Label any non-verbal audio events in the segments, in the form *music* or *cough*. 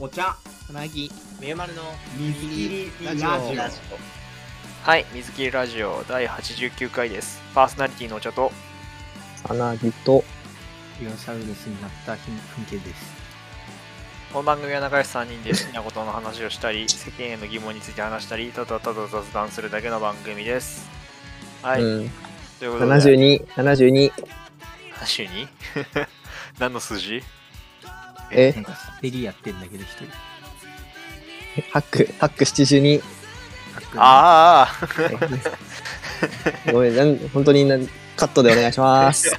お茶。つなぎ。みゆまるの水切りラジオ。ラジオラジはい、水切りラジオ第89回です。パーソナリティのお茶と、さなぎと。ティオサウルスになった風景です。この番組は仲良し3人で好きなことの話をしたり、世間への疑問について話したり、ただただ雑談するだけの番組です。はい、うん。ということで、72 72 72? 何の数字？え？なんかリやってんだけど一人。ハックハック72ああ、ごめんなん本当になんカットでお願いします。*laughs*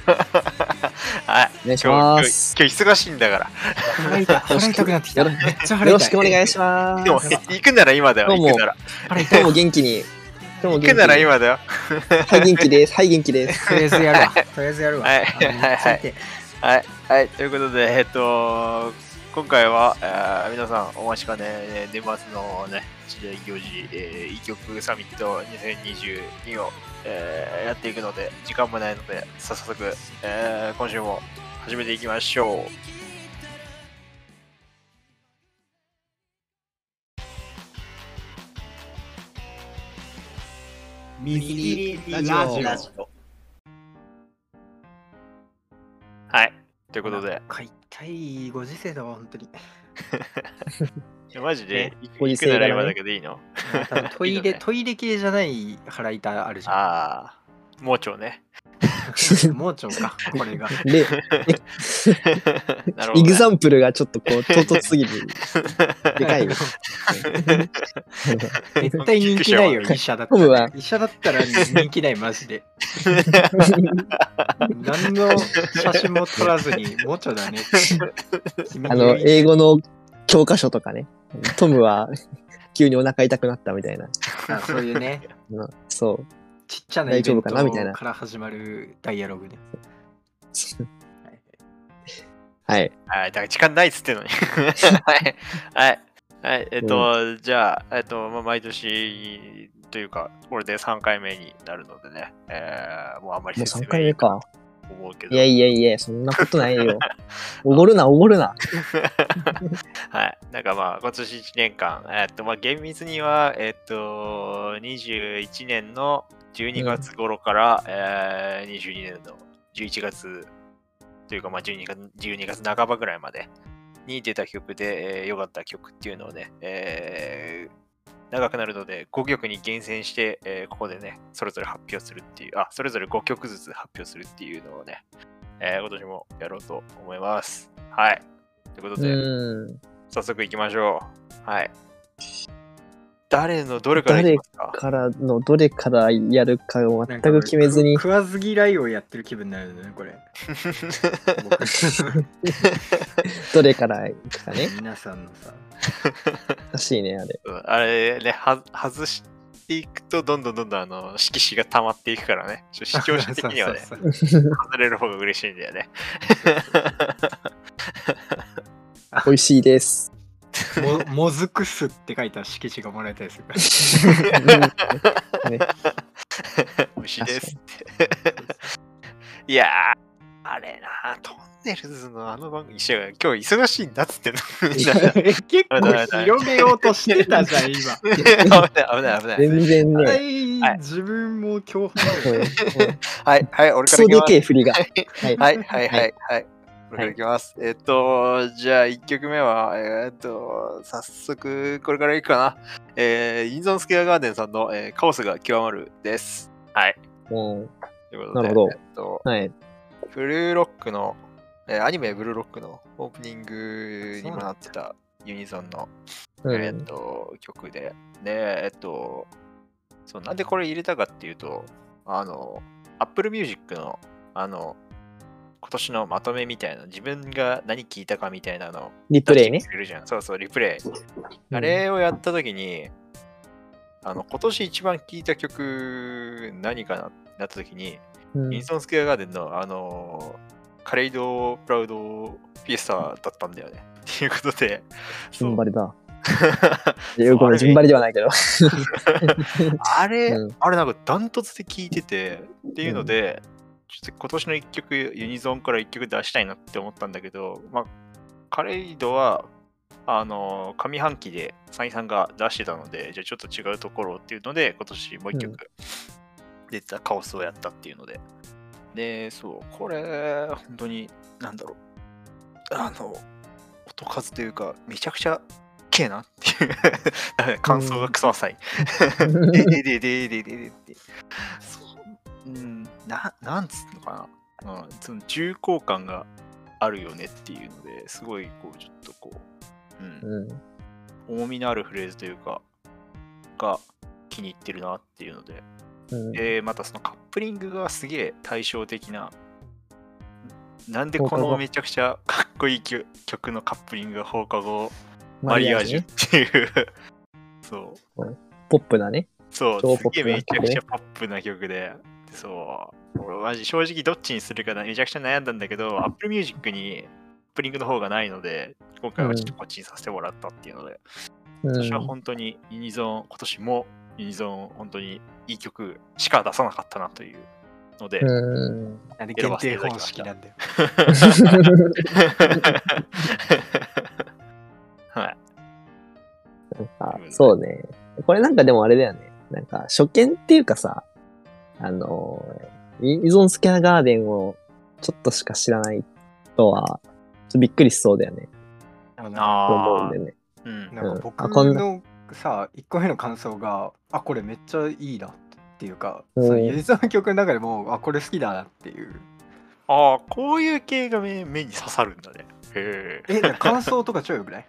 はい、お願いします。日、今日忙しいんだから。腹痛い腹痛くなってきた。めっちゃ腹痛い。よろしくお願いします。でも、行くなら今だよ、行くなら。腹痛い。今日も元気に。今日も元気に。行くなら今だよ。はい元気です。はい元気です。とりあえずやるわ。とりあえずやるわ。はいはいはい、はい、ということで、えっと、今回は、えー皆さんお待ちかね、えー年末のね、一大行事、えー、医局サミット2022を、えーやっていくので、時間もないので、早速、えー今週も始めていきましょう。水切りラジオということで、買いたいご時世だわ本当に。*laughs* マジで、行ご時くなら今だけでいいの？トイレ *laughs* トイレ系じゃない腹痛あるじゃん。ああ、盲腸ね。*laughs* 盲腸かこれが。で。*laughs* イグザンプルがちょっとこう唐突すぎる *laughs* でかいよ絶対人気ないよ医者だったら。医者だったら人気ないマジで。何の写真も撮らずに、もうちょだね。あの英語の教科書とかね。トムは急にお腹痛くなったみたいな。あそういうね、うんそうちっちゃなイベン大丈夫かな？みたいなトから始まるダイアログね。*laughs* はいはい、だから時間ないっつってんのに。*laughs* はい。はい。はい。えっと、じゃあ、えっと、まあ、毎年というか、これで3回目になるのでね、えー、もうあんまりもう3説明回目か思うけど。いやいやいやそんなことないよ *laughs* おごるなおごるなはい。なんかまあ、今年1年間、えっと、まあ、厳密には、えっと、21年の12月頃から、えー、22年の11月というか、まあ、12月、12月半ばぐらいまでに出た曲で、えー良かった曲っていうのをね、えー長くなるので5曲に厳選して、えーここでね、それぞれ発表するっていう、あ、それぞれ5曲ずつ発表するっていうのをね、えー今年もやろうと思います。はい。ということうで、早速行きましょう。はい。誰のどれからいきますか？からのどれからやるかを全く決めずに。食わず嫌いをやってる気分になるね、これ。*laughs* 僕。どれからいくかね。皆さんのさ。難しいねあれうんあれね、は外していくと、どんどんどんどんあの色紙が溜まっていくからね、ちょ視聴者的にはね、*laughs* 外れる方が嬉しいんだよね。*laughs* 美味しいですももずくすって書いた色紙がもらえたりするから。ね美味しいですって。いやー、あれな、トンネルズのあの番組、今日忙しいんだっつってんの。結構広げようとしてたじゃん、今。*laughs* 危ない危ない危ない。全然ね。はい。はい。自分も共犯もうもうはい、はい、俺クソでから行きます。けえ振りが。はい。はい。はい。はい。これからいきます。えっと、じゃあ1曲目は、えっと、早速、これからいくかな。えー、インゾンスケアガーデンさんの、えーカオスが極まるです。はい。うんということで、なるほどえっと、はいブルーロックの、えーアニメブルーロックのオープニングにもなってたユニゾンの、うえっんと、曲で、で、えっと、そう、なんでこれ入れたかっていうと、あの、Apple Music の、あの、今年のまとめみたいな、自分が何聞いたかみたいなのをリプレイね。そうそう、リプレイ。あれをやったときに、あの、今年一番聴いた曲何かななったときに、うん。インソンスクエアガーデンの、あのカレイド・プラウド・フィエスタだったんだよね。*laughs* っていうことで、順張りだ。*laughs* いやごめん順張りではないけど。*laughs* あれ、うん。あれなんかダントツで聞いてて、っていうので、ちょっと今年の一曲、ユニゾンから一曲出したいなって思ったんだけど、まあ、カレイドはあの、上半期でサインさんが出してたので、じゃあちょっと違うところっていうので、今年もう一曲出たカオスをやったっていうので。で、そう、これ、本当に、なんだろう。あの、音数というか、めちゃくちゃけえなっていう *laughs* 感想がクソ浅い。*laughs* でででででででって。そう、うん、な、なんつうのかな。うん、その重厚感があるよねっていうのですごいこうちょっとこう、うん、うん。重みのあるフレーズというかが気に入ってるなっていうので。うん。でまたそのカップリングがすげえ対照的ななんでこのめちゃくちゃかっこいい曲曲のカップリングが放課後マリアージュ？ねっていう。*laughs* そう。ポップなね。そう、す超ポップなげえめちゃくちゃポップな曲で、そう、俺マジ正直どっちにするかなめちゃくちゃ悩んだんだけど、Apple Music にプリングの方がないので、今回はちょっとこっちにさせてもらったっていうので、うん。私は本当にユニゾン、今年もユニゾン、本当にいい曲しか出さなかったなというので、うん。なんで限定方式なんだよ。*laughs* はい。なんか、そうね。これなんかでもあれだよね。なんか、初見っていうかさ、あのー、依存スキャナガーデンをちょっとしか知らない人は、ちょっとびっくりしそうだよね。あのと思うんあでね。ーうん。なんかうん僕のさ、1個目の感想が、あ、これめっちゃいいなっていうか、うんそのユニゾンの曲の中でも、あ、これ好きだなっていう。ああ、こういう系が目目に刺さるんだね。へえ。え、感想とか超よくない？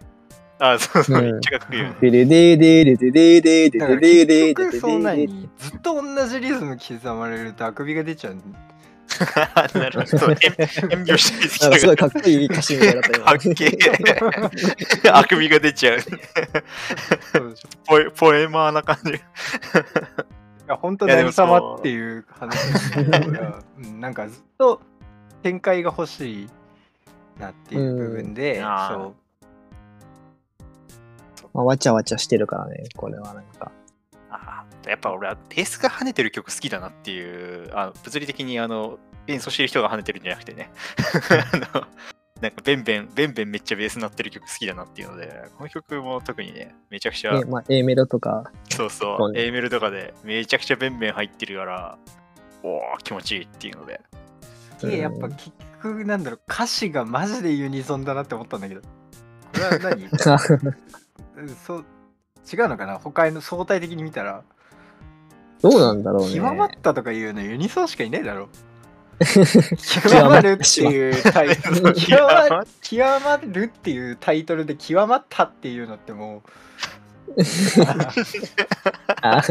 あ、そうそう、うんめっちゃかっこいいよね。でででででででででだからででで結局そんなでにずっと同じリズム刻まれるとあくびが出ちゃう。*laughs* なるほど。そう変変拍子してなんかすごいかっこいい歌詞みたいだったよ。かっけえ。あくびが出ちゃう。そうでしょポエポエマーな感じ。いや本当いやでも何様っていう話なんだけどうんなんかずっと展開が欲しいなっていう部分で、うんあーそうまあわちゃわちゃしてるからね、これはなんか。あーやっぱ俺はベースが跳ねてる曲好きだなっていう、あの物理的にあの演奏してる人が跳ねてるんじゃなくてね。*laughs* あのなんかベンベン、ベンベンめっちゃベースになってる曲好きだなっていうので、この曲も特にね、めちゃくちゃね、まあ A メロとか、そうそう、A メロとかでめちゃくちゃベンベン入ってるから、おー、気持ちいいっていうので。いややっぱ結局なんだろう歌詞がマジでユニゾンだなって思ったんだけどこれは何？う *laughs* んそう違うのかな？他の相対的に見たら。どうなんだろうね。極まったとか言うのユニゾンしかいないだろ。*laughs* 極まるっていうタイトル。極ま極まるっていうタイトルで極まったっていうのっても *laughs* あう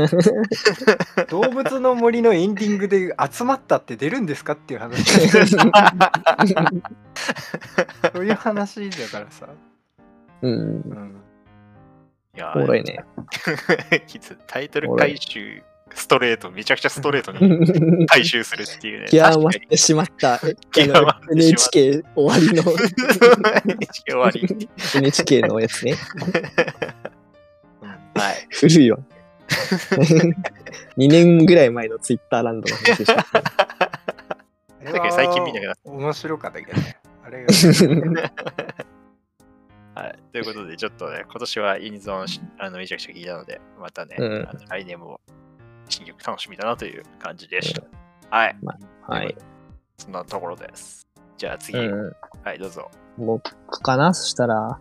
動物の森のエンディングで集まったって出るんですかっていう話。*laughs* そういう話だからさ、うん。うん、いやおもろいね。*laughs* タイトル回収ストレート、めちゃくちゃストレートに *laughs* 回収するっていうね。極まってしまった。え極まってしまった NHK 終わりの NHK *laughs* 終わり。NHK のやつね。はい。古いよ。2年ぐらい前のツイッターランドの話でした。だけど最近見なくなっ面白かったけどね。あれがはい。ということで、ちょっとね、*laughs* 今年はユニゾンしあのめちゃくちゃ聞いたので、またね、うんあの来年も新曲楽しみだなという感じでした。はい。はい。そんなところです。じゃあ次、うん。はい、どうぞ。僕かな？そしたら、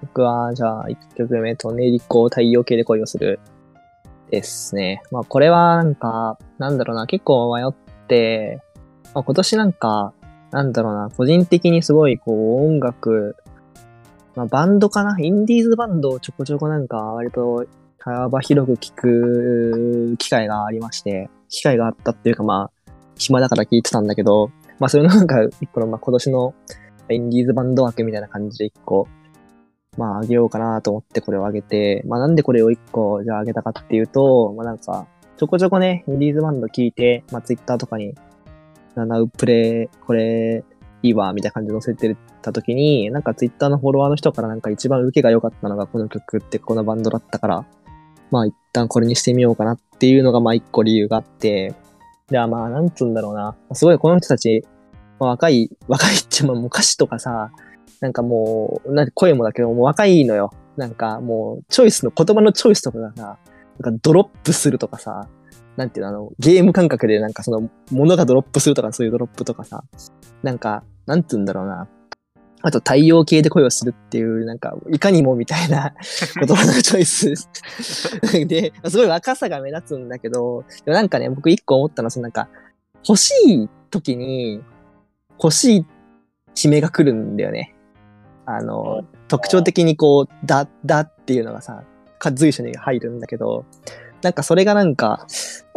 僕は、じゃあ、1曲目と、ねりこ太陽系で恋をする。ですね。まあ、これはなんか、なんだろうな、結構迷って、まあ、今年なんか、なんだろうな、個人的にすごい、こう、音楽、まあ、バンドかな？インディーズバンドをちょこちょこなんか、割と幅広く聴く機会がありまして、機会があったっていうか、まあ、暇だから聴いてたんだけど、まあ、それのなんか、一個の、まあ、今年のインディーズバンド枠みたいな感じで一個、まあ、あげようかなと思ってこれをあげて、まあ、なんでこれを一個、じゃああげたかっていうと、まあ、なんか、ちょこちょこね、インディーズバンド聞いて、まあ、ツイッターとかに、ナウプレイ、これ、いいわ、みたいな感じで載せてた時に、なんかツイッターのフォロワーの人からなんか一番受けが良かったのがこの曲ってこのバンドだったから、まあ一旦これにしてみようかなっていうのがまあ一個理由があって、では、まあなんつうんだろうな。すごいこの人たち、まあ、若い、*laughs* 若いって、まあもう歌詞とかさ、なんかもう、なん声もだけど、もう若いのよ。なんかもう、チョイスの、言葉のチョイスとかがさ、なんかドロップするとかさ、なんていうの、あの、ゲーム感覚でなんかその、物がドロップするとか、そういうドロップとかさ、なんか、なんて言うんだろうな。あと、太陽系で声をするっていう、なんか、いかにもみたいな *laughs* 言葉のチョイス *laughs* で、すごい若さが目立つんだけど、でもなんかね、僕一個思ったのは、そのなんか、欲しい時に、欲しい決めが来るんだよね。あの、特徴的にこう、だ、だっていうのがさ、か随所に入るんだけど、なんかそれがなんか、あ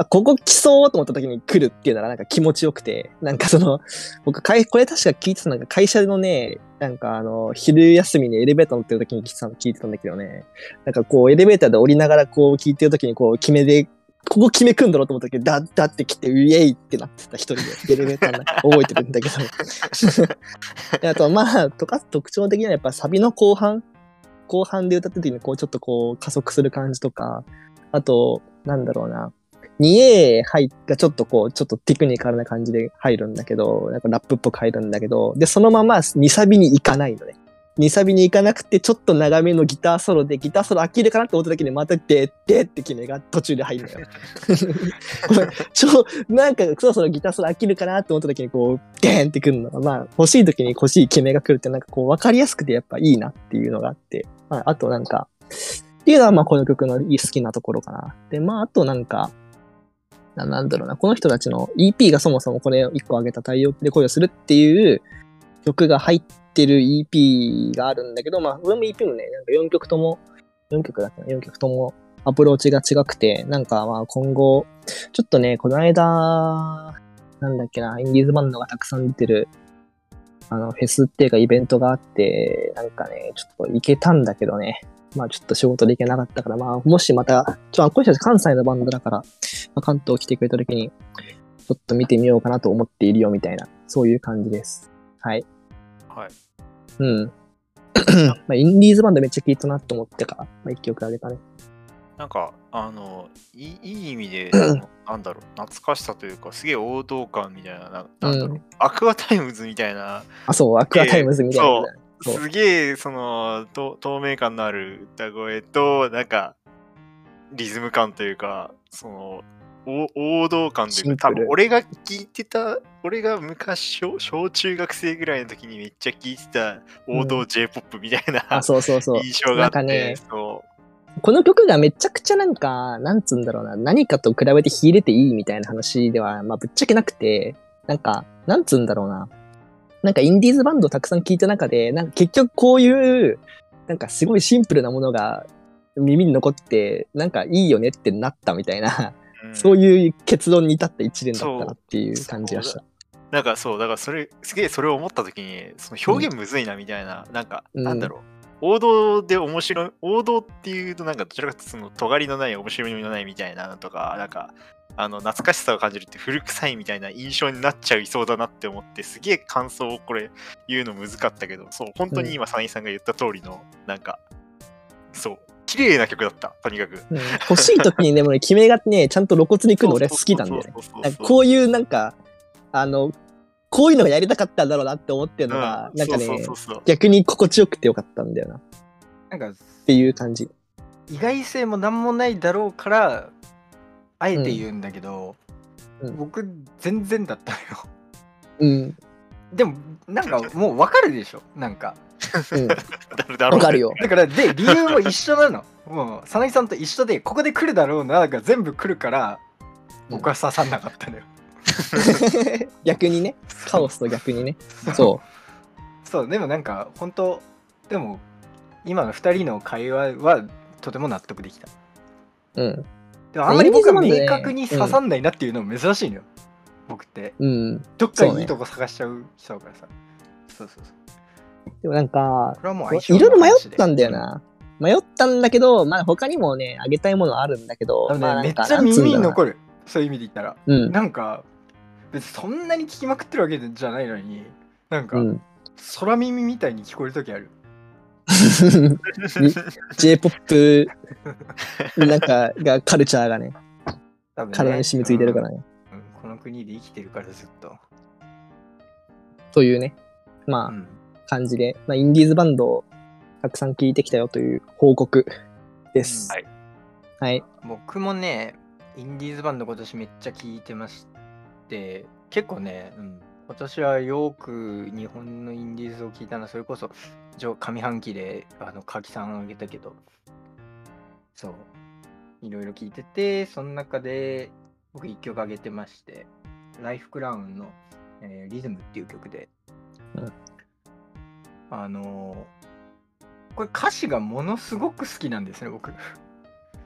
ここ来そうと思った時に来るっていうのがなんか気持ちよくて、なんかその、*laughs* 僕、これ確か聞いてたのが会社のね、なんかあの、昼休みにエレベーター乗ってる時に聞いてたんだけどね、なんかこうエレベーターで降りながらこう聞いてる時にこう決めで、ここ決めくんだろうと思った時に、だ、だって来て、ウェイってなってた一人で、エレベーターの中 *laughs* 覚えてるんだけど。あと、まあ、とか、特徴的にはやっぱサビの後半、後半で歌ってる時にこうちょっとこう加速する感じとか、あと、なんだろうな。2A 入がちょっとこう、ちょっとテクニカルな感じで入るんだけど、なんかラップっぽく入るんだけど、で、そのまま2サビに行かないのね。2サビに行かなくて、ちょっと長めのギターソロで、ギターソロ飽きるかなって思った時に、また、でってって決めが途中で入るのよ。*laughs* ちょ、なんか、そろそろギターソロ飽きるかなって思った時に、こう、ゲーンってくるのが、まあ、欲しい時に欲しい決めが来るって、なんかこう、わかりやすくてやっぱいいなっていうのがあって、まあ、あとなんか、っていうのは、まあ、この曲の好きなところかな。で、まあ、あとなんか、ななんだろうな、この人たちの EP がそもそもこれを1個上げた太陽で恋をするっていう曲が入ってる EP があるんだけど、まあ、これも EP もね、なんか4曲とも、4曲だっけな、4曲ともアプローチが違くて、なんかまあ今後、ちょっとね、この間、なんだっけな、インディーズバンドがたくさん出てる、あの、フェスっていうかイベントがあって、なんかね、ちょっと行けたんだけどね、まあちょっと仕事で行けなかったから、まあもしまた、ちょ、あこの人たち関西のバンドだから、まあ、関東来てくれた時に、ちょっと見てみようかなと思っているよみたいな、そういう感じです。はい。はい。うん。*coughs* まあ、インディーズバンドめっちゃ聴いたなって思ってから、まあ、一曲あげたね。なんか、あの、いい意味で、*coughs* なんだろう、懐かしさというか、すげえ王道感みたいな、ななんだろう、うん Aqua Timez みたいな、あ、そう、 Aqua Timez みたいな。すげえ、その、と透明感のある歌声と、なんか、リズム感というか、その、お王道感というか、多分俺が聞いてた、俺が昔小、小中学生ぐらいの時にめっちゃ聞いてた王道うん J-POP みたいな、あ、そうそうそう。印象があって、ねそこの曲がめちゃくちゃなんか、なんつうんだろうな、何かと比べて秀でていいみたいな話では、まあぶっちゃけなくて、なんか、なんつうんだろうな。なんかインディーズバンドをたくさん聴いた中で、なんか結局こういう、なんかすごいシンプルなものが耳に残って、なんかいいよねってなったみたいな、う、んそういう結論に至った一連だったなっていう感じがした。なんかそう、だからそれ、すげえそれを思った時に、その表現むずいなみたいな、なんか、うんなんだろう。王道で面白い、王道っていうとなんかどちらかとその尖りのない面白みのないみたいなのとか、なんか、あの懐かしさを感じるって古臭いみたいな印象になっちゃいそうだなって思って、すげえ感想をこれ言うの難かったけど、そう、本当に今、サニーさんが言った通りの、なんか、そう、綺麗な曲だった、とにかく。うん欲しい時にでもね、*laughs* 決めがね、ちゃんと露骨に来るの俺好きなんだよね。こういうなんか、あの、こういうのがやりたかったんだろうなって思ってるのが、なんかね逆に心地よくてよかったんだよな。っなんかていう感じ。意外性も何もないだろうからあえて言うんだけど、うん僕全然だったのようん。でもなんかもう分かるでしょ？なんか。うん。誰だろう。わかるよ。だからで理由も一緒なの。もう佐々木さんと一緒でここで来るだろうなが全部来るから僕は刺さんなかったのよ、*laughs* 逆にね、カオスと逆にね。そそう。でもなんか本当でも今の2人の会話はとても納得できた。う。うん。でもあんまり僕は明確に刺さんないなっていうのも珍しいのよ、僕ってうん。どっかいいとこ探しちゃう人だからさそうそうそうでもなんか、いろいろ迷ったんだよな。迷ったんだけど、まあ他にもね、あげたいものあるんだけど、ねまあめっちゃ耳にる。残るそういう意味で言ったらうん。なんか別にそんなに聞きまくってるわけじゃないのになんか、うん。空耳みたいに聞こえる時ある *laughs* J-POP *laughs* なんかがカルチャーがね体に染みついてるからね。の国で生きてるからずっと、というね。まあ、うん感じで、まあ、インディーズバンドをたくさん聴いてきたよという報告です。はい。はい。僕もね、インディーズバンド今年めっちゃ聞いてまして、結構ね、うん、今年はよく日本のインディーズを聞いたのは、それこそ上上半期であの柿さんあげたけど、そう、いろいろ聞いてて、その中で僕一曲あげてまして、ライフクラウンの、えーリズムっていう曲で、うん。あのーこれ歌詞がものすごく好きなんですね、僕。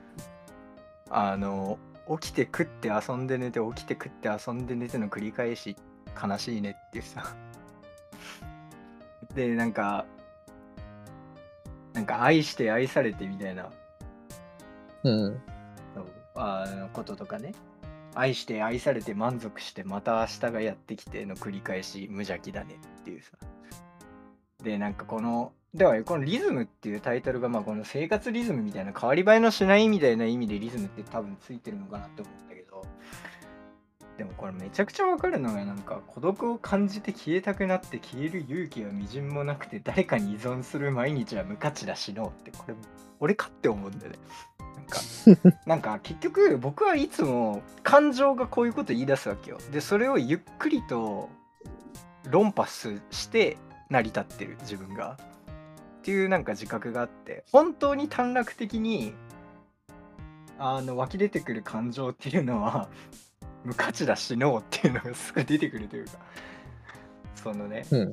*laughs* あの起きて食って遊んで寝て起きて食って遊んで寝ての繰り返し悲しいねっていうさ。*laughs* でなんかなんか愛して愛されてみたいな。うん。あのこととかね愛して愛されて満足してまた明日がやってきての繰り返し無邪気だねっていうさ。でなんかこのではこのリズムっていうタイトルがまあこの生活リズムみたいな変わり映えのしないみたいな意味でリズムって多分ついてるのかなって思ったけどでもこれめちゃくちゃわかるのがなんか孤独を感じて消えたくなって消える勇気はみじんもなくて誰かに依存する毎日は無価値だ死のうってこれ俺かって思うんだよね。なんか *laughs* なんか結局僕はいつも感情がこういうこと言い出すわけよ。でそれをゆっくりと論破すして成り立ってる自分が。っていうなんか自覚があって本当に短絡的にあの湧き出てくる感情っていうのは無価値だ死のうっていうのがすぐ出てくるというか。そのね、うん。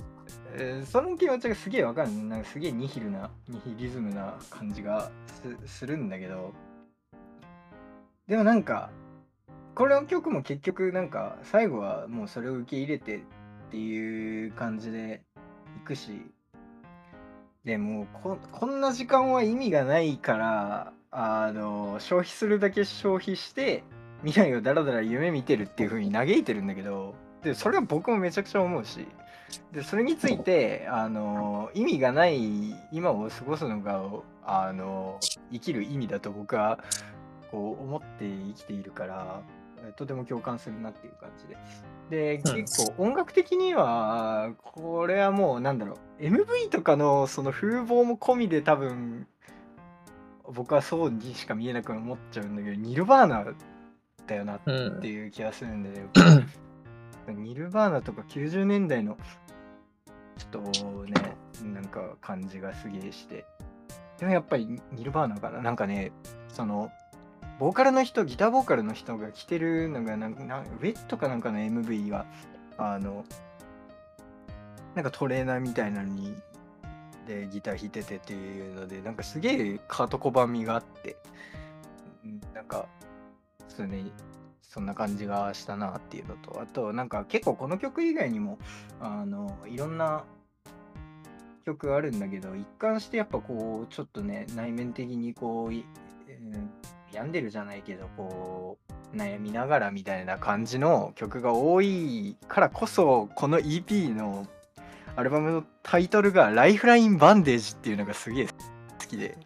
えーその気持ちがすげえわかる。なんかすげえニヒルなニヒリズムな感じがすするんだけど。でもなんかこれの曲も結局なんか最後はもうそれを受け入れてっていう感じでいくし。でもうここんな時間は意味がないからあの消費するだけ消費して未来をだらだら夢見てるっていう風に嘆いてるんだけどでそれは僕もめちゃくちゃ思うしでそれについてあの意味がない今を過ごすのがあの生きる意味だと僕はこう思って生きているからえとても共感するなっていう感じで。でうん結構音楽的にはこれはもうなんだろう MV とかのその風貌も込みで多分僕はそうにしか見えなく思っちゃうんだけどニルバーナだよなっうん。て。いう気がするんで、ね、*clears throat* ニルバーナとか90年代のちょっとねなんか感じがすげえして。でもやっぱりニルバーナかな？なんかねそのボーカルの人ギターボーカルの人が着てるのがなんなんウェットかなんかの MV があのなんかトレーナーみたいなのにでギター弾いててっていうのでなんかすげえカート小判味があって。うんなんかそうねそんな感じがしたなっていうのとあとなんか結構この曲以外にもあのいろんな曲あるんだけど一貫してやっぱこうちょっとね内面的にこうい、うん病んでるじゃないけどこう悩みながらみたいな感じの曲が多いからこそこの EP のアルバムのタイトルが「ライフラインバンデージ」っていうのがすげえ好きで。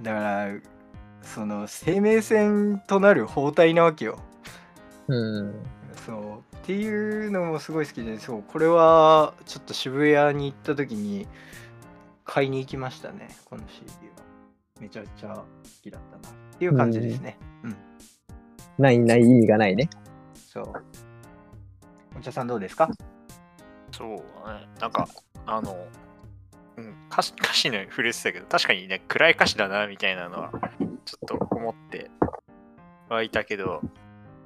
だからその生命線となる包帯なわけよ。うん。そう。っていうのもすごい好きでそうこれはちょっと渋谷に行った時に買いに行きましたね。この CD はめちゃくちゃ好きだったなっていう感じですね。うん、ないない意味がないね。そう。お茶さんどうですか？そうだね。なんか、あの、うん、歌詞歌詞に触れてたけど、確かにね、暗い歌詞だな、みたいなのは、ちょっと思ってはいたけど、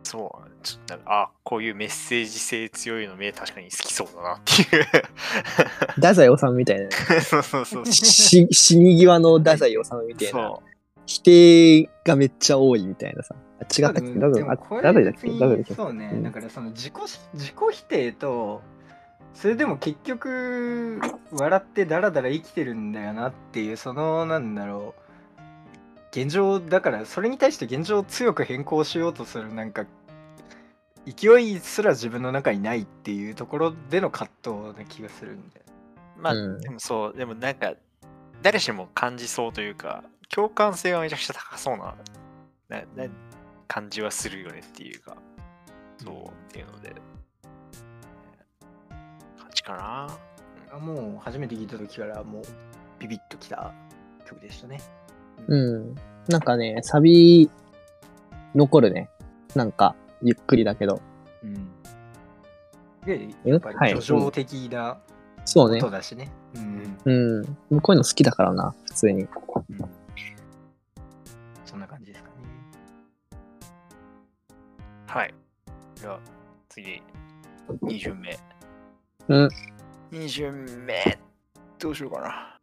そう、ちょっとなんか、あ、こういうメッセージ性強いの目、確かに好きそうだなっていう。太宰治みたいなね。*laughs* そうそうそう。し死に際の太宰治みたいな。そ否定がめっちゃ多いみたいなさ。あ違ったっけ？だっけ？別にダブルだっけ？そうね、うんだからその自己自己否定とそれでも結局笑ってダラダラ生きてるんだよなっていうそのなんだろう現状だからそれに対して現状を強く変更しようとするなんか勢いすら自分の中にないっていうところでの葛藤な気がするんでう。まあ、うんでもそう、でもなんか、誰しも感じそうというか、共感性がめちゃくちゃ高そうななな感じはするよねっていうか、そうっていうので、感じかな。あもう初めて聞いた時からもうビビッときた曲でしたね。うん。なんかね、サビ、残るね。なんか、ゆっくりだけど。うん。で、えやっぱはいり叙情的なそうね音。だしね。うん。うん。こういうの好きだからな、普通に。うんそんな感じですかね。はい。じゃあ、次、2巡目。うん。2巡目、どうしようかな。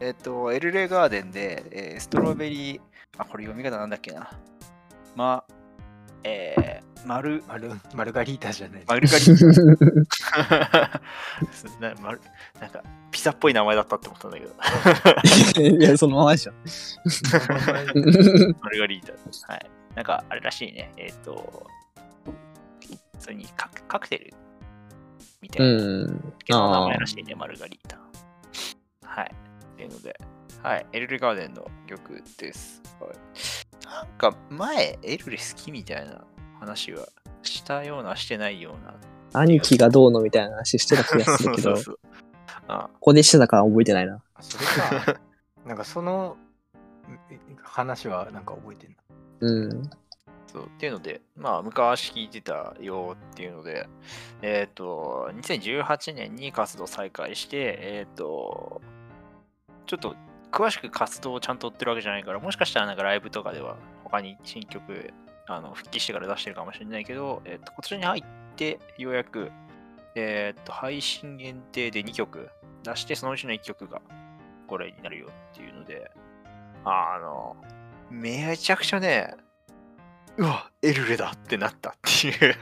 えっ、と、エルレガーデンで、えーストロベリー、あ、これ読み方なんだっけな。ま、えー、マル、マルマルガリータじゃない。マルガリータ *laughs* なマルなんか、ピザっぽい名前だったって思ったんだけど。いや、そのままでしょ。*laughs* マルガリータ。はい。なんか、あれらしいね。えっ、と、普通にカクカクテルみたいな。うん。名前らしいね、マルガリータ。はい。っていうので、はい。エルレガーデンの曲です。はい、なんか、前、エルレ好きみたいな話はしたような、してないような。兄貴がどうのみたいな話してた気がするけど、こ *laughs* そうそうあこでしてたから覚えてないな。あそれか。*laughs* なんかそのえ話はなんか覚えてんな。うん。そうっていうので、まあ、昔聞いてたよっていうので、えっ、と、2018年に活動再開して、えっ、と、ちょっと詳しく活動をちゃんと追ってるわけじゃないから、もしかしたらなんかライブとかでは他に新曲あの復帰してから出してるかもしれないけど、えっ、と、今年に入ってようやく、えっ、と、配信限定で2曲出して、そのうちの1曲がこれになるよっていうので、あの、めちゃくちゃね、うわ、エルレだってなったっていう。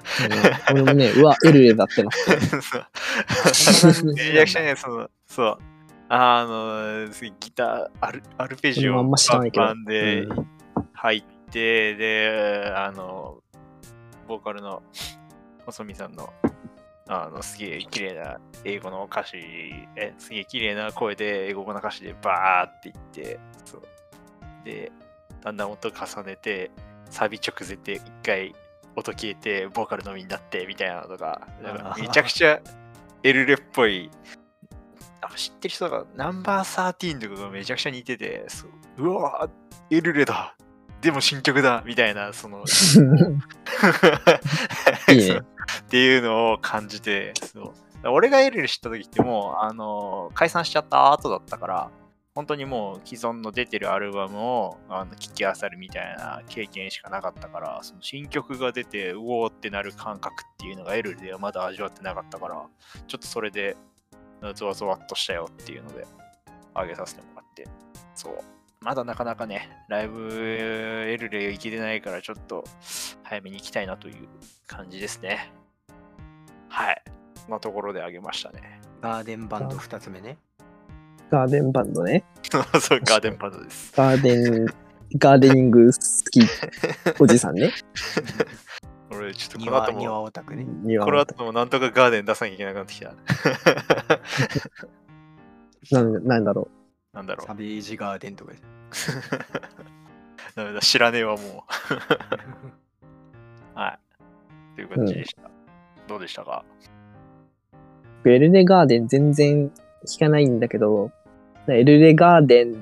うん俺もね、うわ、エルレだってな。*laughs* そう *laughs* めちゃくちゃね、その、そう。あの、ギター、アルアルペジオバンで入って、で、あの、ボーカルの細見さんの、あの、すげえ綺麗な英語の歌詞、え、すげえ綺麗な声で英語の歌詞でバーっていって、そう。で、だんだん音重ねて、サビ直前で一回音消えて、ボーカルのみになってみたいなのとか、かめちゃくちゃエルレっぽい、あ知ってる人がナンバー13とかがめちゃくちゃ似てて、そう。うわエルレだ。でも新曲だみたいな、その、*laughs* いいね。*laughs* っていうのを感じて、そう。俺がエルレ知った時ってもう、あの解散しちゃった後だったから、本当にもう既存の出てるアルバムをあの聞きあさるみたいな経験しかなかったから、その新曲が出て、うおーってなる感覚っていうのがエルレではまだ味わってなかったから、ちょっとそれで、ゾワゾワっとしたよっていうので、上げさせてもらって、そう。まだなかなかね、ライブエルレ行けてないから、ちょっと早めに行きたいなという感じですね。はい。のところで上げましたね。ガーデンバンド2つ目ね。ガーデンバンドね。そう、ガーデンパンドです。ガーデン、ガーデニング好きおじさんね。*laughs* 俺、ちょっとこの後庭庭も、オタクね。庭この後もなんとかガーデン出さなきゃいけなくなってきた。*laughs* なんなんだろなんだろサベージガーデンとか。う。ダメだ、知らねえわ、もう。*laughs* はい。という感じでした。どうでしたか？う。エルレガーデン全然聞かないんだけど、エルレガーデンっ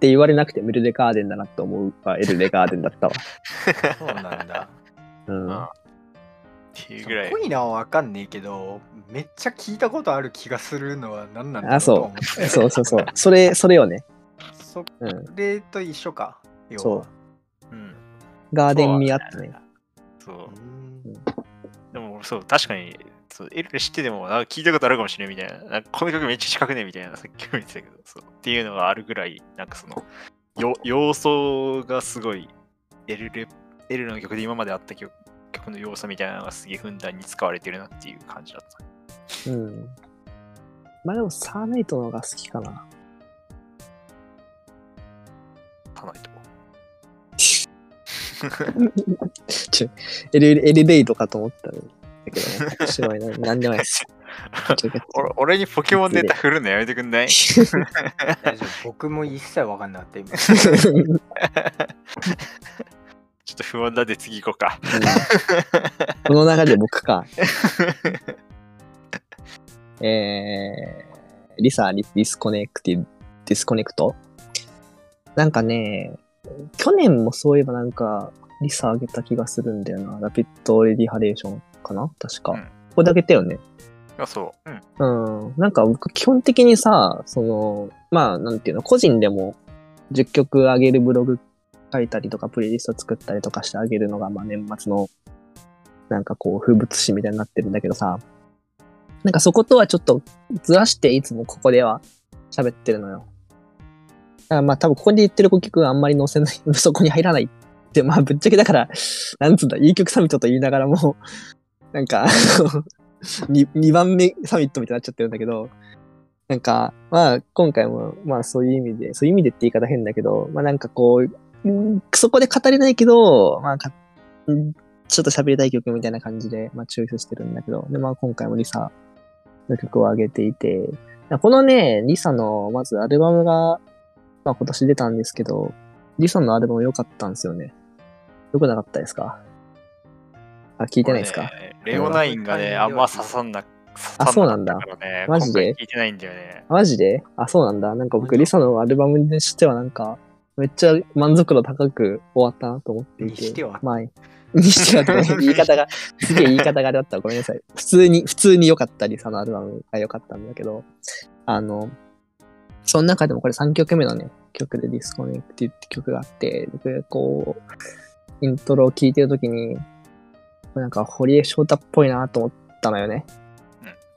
て言われなくてもエルレガーデンだなって思うはエルレガーデンだったわ。*laughs* そうなんだ。うん。うんっていうぐらい濃。いのはわかんねえけど、めっちゃ聞いたことある気がするのは何なんだろあそう。そうそうそう。それ、それよね。そうん。れと一緒か。要そうは。うん。ガーデン味あったね。そうう。んでも、そう、確かに、そうエルレ知ってても、なんか聞いたことあるかもしれんみたいな。なんかこの曲めっちゃ近くねみたいな、さっきも言ってたけど、そう。っていうのがあるぐらい、なんかその、よ要素がすごい、エルレ、エルレの曲で今まであった曲曲の要素みたいなのがすげえふんだんに使われてるなっていう感じだった。うん。まあでも、サーナイトの方が好きかな。かないと。ちょ、エレエレベイトかと思ったんだけどね。私はななんでもないです。*laughs* 俺俺にポケモンネタ振るのやめてくんない？大丈夫僕も一切わかんなかった今。*laughs* ちょっと不安だで次行こうか。この中で僕か。*laughs* えリサディスコネクティ、ディスコネクト？なんかね、去年もそういえばなんか、リサあげた気がするんだよな。ラピッドレディハレーションかな？確か。うんこれだけだよね。あ、そう。うん。うん。なんか僕基本的にさ、その、まあなんていうの、個人でも10曲上げるブログ書いたりとか、プレイリスト作ったりとかしてあげるのが、まあ年末の、なんかこう、風物詩みたいになってるんだけどさ、なんかそことはちょっとずらしていつもここでは喋ってるのよ。だからまあ多分ここで言ってる曲はあんまり載せない、*laughs* そこに入らないって、まあぶっちゃけだから、なんつうんだ、いい曲サミットと言いながらも、*laughs* なんか、*laughs* 2, 2番目サミットみたいになっちゃってるんだけど、なんか、まあ、今回も、まあ、そういう意味で、そういう意味でって言い方変だけど、まあ、なんかこう、そこで語れないけど、まあか、うんちょっと喋りたい曲みたいな感じで、まあ、チョイスしてるんだけど、で、まあ、今回もリサの曲を上げていて、このね、リサの、まずアルバムが、まあ、今年出たんですけど、リサのアルバム良かったんですよね。良くなかったですか？あ、聞いてないですか、ねレオナインがね、あんま刺さんな、刺さあそうなんだマジで？聞いてないんだよね。マジで？あ、そうなんだ。なんか僕、リサのアルバムにしてはなんか、めっちゃ満足度高く終わったなと思っていて。にしてはまあ、にしてはとかね言い方が、すげえ言い方があれだったらごめんなさい。普通に、普通に良かったリサのアルバムが良かったんだけど、あの、その中でもこれ3曲目のね、曲でディスコネクティって曲があって、僕、こう、イントロを聴いてるときに、なんか堀江晶太っぽいなと思ったのよね。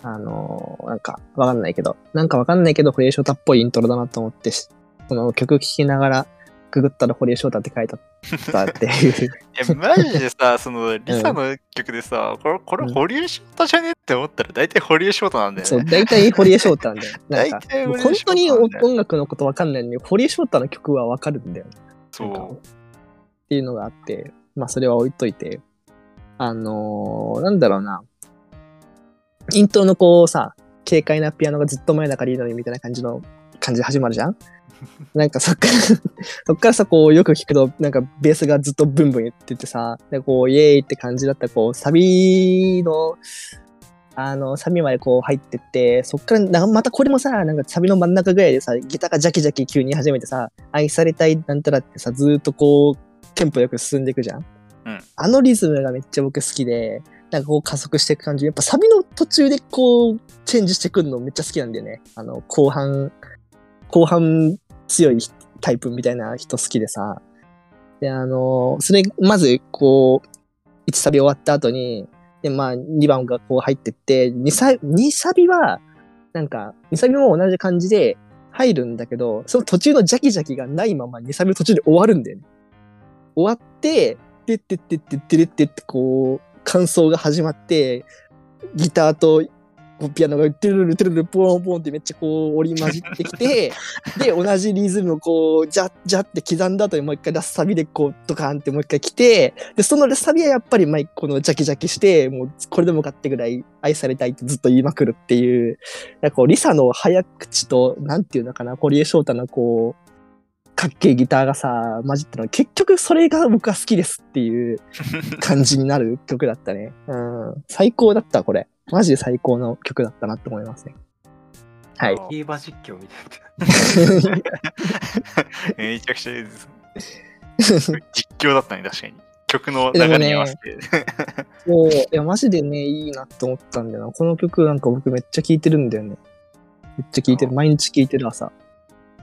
あのーなんか、わかんないけど、なんかわかんないけど、堀江晶太っぽいイントロだなと思ってし、その曲聴きながら、ググったら堀江晶太って書いてあったっていう。*laughs* いや、マジでさ、その、 LiSA の曲でさ、これ、これ、うん堀江晶太じゃねって思ったら、大体堀江晶太なんだよそう、ね。大体堀江晶太なんだよ。*laughs* なんか大体本当に音楽のことわかんないのに、堀江翔太の曲はわかるんだよ。そう。っていうのがあって、まあそれは置いといて、あのーなんだろうな、イントロのこうさ、軽快なピアノがずっと前だからいいのにみたいな感じの感じで始まるじゃん *laughs* なんかそっから *laughs* そっからさ、こうよく聞くと、なんかベースがずっとブンブン言っててさ、でこうイエーイって感じだったら、こうサビの、あの、サビまでこう入ってって、そっからな、またこれもさ、なんかサビの真ん中ぐらいでさ、ギターがジャキジャキ急に始めてさ、愛されたいなんたらってさ、ずーっとこう、テンポよく進んでいくじゃん。うんあのリズムがめっちゃ僕好きで、なんかこう加速していく感じ。やっぱサビの途中でこう、チェンジしてくるのめっちゃ好きなんだよね。あの、後半、後半強いタイプみたいな人好きでさ。で、あの、それ、まずこう、1サビ終わった後に、で、まあ、2番がこう入ってって、2サ二サビは、なんか、2サビも同じ感じで入るんだけど、その途中のジャキジャキがないまま2サビの途中で終わるんだよね。終わって、てってってってってってってこう、感想が始まって、ギターとピアノがテルルルテルルルポンポンってめっちゃこう織り交じってきて、で、同じリズムをこう、ジャッジャッって刻んだ後にもう一回ラスサビでこう、ドカーンってもう一回来て、で、そのラスサビはやっぱりマイこのジャキジャキして、もうこれでもかってぐらい愛されたいってずっと言いまくるっていう、なんかこう、リサの早口と、なんていうのかな、堀江翔太のこう、かっけえギターがさ、混じってるの結局それが僕は好きですっていう感じになる曲だったね。うん。最高だった、これ。マジで最高の曲だったなって思いますね。はい。競馬実況みたいな。*laughs* めちゃくちゃいいです。実況だったね、確かに。曲の流れに合わせて。そう、いや、マジでね、いいなって思ったんだよな。この曲なんか僕めっちゃ聴いてるんだよね。めっちゃ聴いてる。あ毎日聴いてる朝。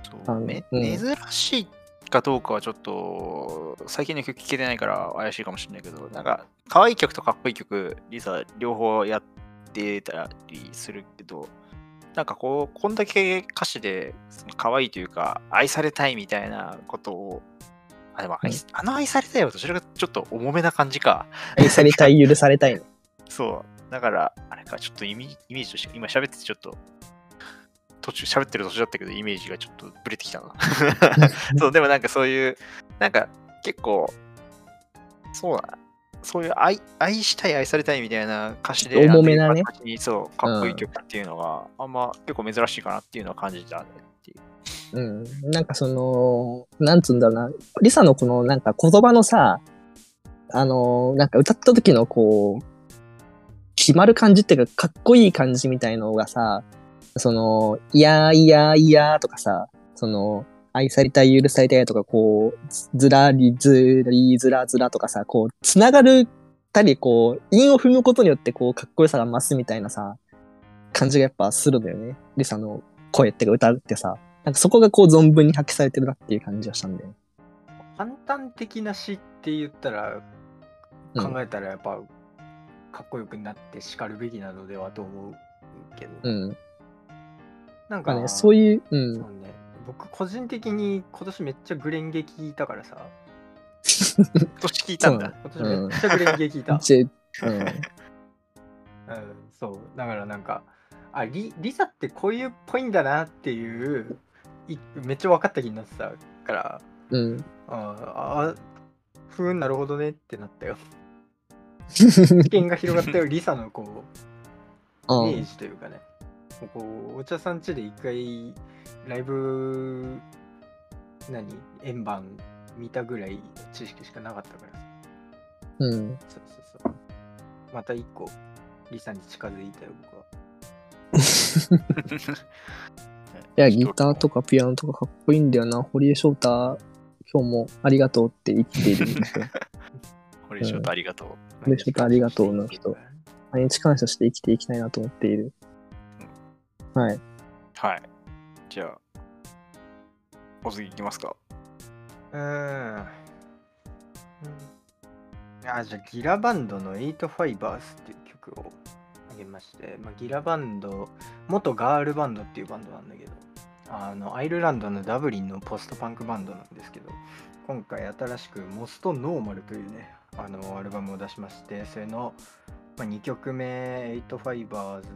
そうあのめうん珍しいかどうかはちょっと最近の曲聴けてないから怪しいかもしれないけどなんか可愛い曲とかっこいい曲リサ両方やってたりするけどなんかこうこんだけ歌詞でその可愛いというか愛されたいみたいなことをあでも愛、うんあの愛されたいはどちらかちょっと重めな感じか愛されたい、許されたいの。*laughs* そうだからあれかちょっとイメージイメージとして今喋っててちょっと途中喋ってる途中だったけどイメージがちょっとブレてきたな *laughs* そう、でもなんかそういう、なんか結構、そうだな。そういう愛愛したい、愛されたいみたいな歌詞で、重めなねそう、かっこいい曲っていうのが、あんま結構珍しいかなっていうのは感じたねっていう。うん。なんかその、なんつうんだろうな。リサのこのなんか言葉のさ、あの、なんか歌った時のこう、決まる感じっていうか、かっこいい感じみたいのがさ、その、いやーいやーいやーとかさ、その、愛されたい、許されたいとか、こう、ずずらりずりずらずらとかさ、こう、つながるたり、こう、韻を踏むことによって、こう、かっこよさが増すみたいなさ、感じがやっぱするんだよね。リサの声ってか歌ってさ、なんかそこがこう存分に発揮されてるなっていう感じがしたんだよね。簡単的な詩って言ったら、うん考えたらやっぱ、かっこよくなって叱るべきなのではと思うけど、うん。なんか、まあね、そういう、うん。そうね、僕個人的に今年めっちゃグレンゲ聞いたからさ、*laughs* 今年聞いたんだ。今年めっちゃグレンゲ聞いた。ちうん。*laughs* うん、そう。だからなんか、あリ、リサってこういうっぽいんだなっていう、いめっちゃ分かった気になってたから、うん。ああ、ふーん、なるほどねってなったよ。*laughs* 知見が広がったよ、リサのこう、あイメージというかね。こうお茶さん家で一回、ライブ、何？円盤見たぐらいの知識しかなかったからさ。うん。そうそうそう。また一個、リサに近づいたよ、僕は。*laughs* いや、ギターとかピアノとかかっこいいんだよな。堀江翔太、今日もありがとうって生きている人。*laughs* 堀江翔太ありがとう。堀江翔太ありがとうの人。毎日感謝して生きていきたいなと思っている。はい。はい。じゃあ、お次いきますか。うーん。うんあ、じゃあ、ギラバンドの8ファイバースっていう曲をあげまして、まあ、ギラバンド、元ガールバンドっていうバンドなんだけど、あの、アイルランドのダブリンのポストパンクバンドなんですけど、今回新しくモストノーマルというね、あの、アルバムを出しまして、それの、まあ、2曲目、8ファイバーズ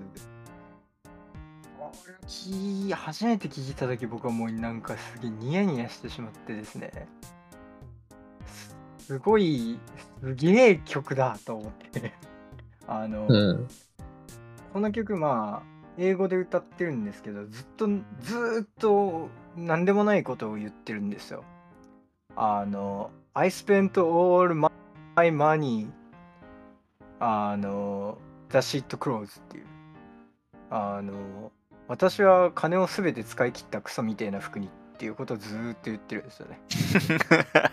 これ初めて聞いた時僕はもうなんかすげえニヤニヤしてしまってですね。すごいすげえ曲だと思って。*laughs* あの、うん。この曲まあ英語で歌ってるんですけどずっとずっと何でもないことを言ってるんですよ。あの I spent all my money あの The shit clothes っていう。あの私は金を全て使い切ったクソみたいな服にっていうことをずーっと言ってるんですよね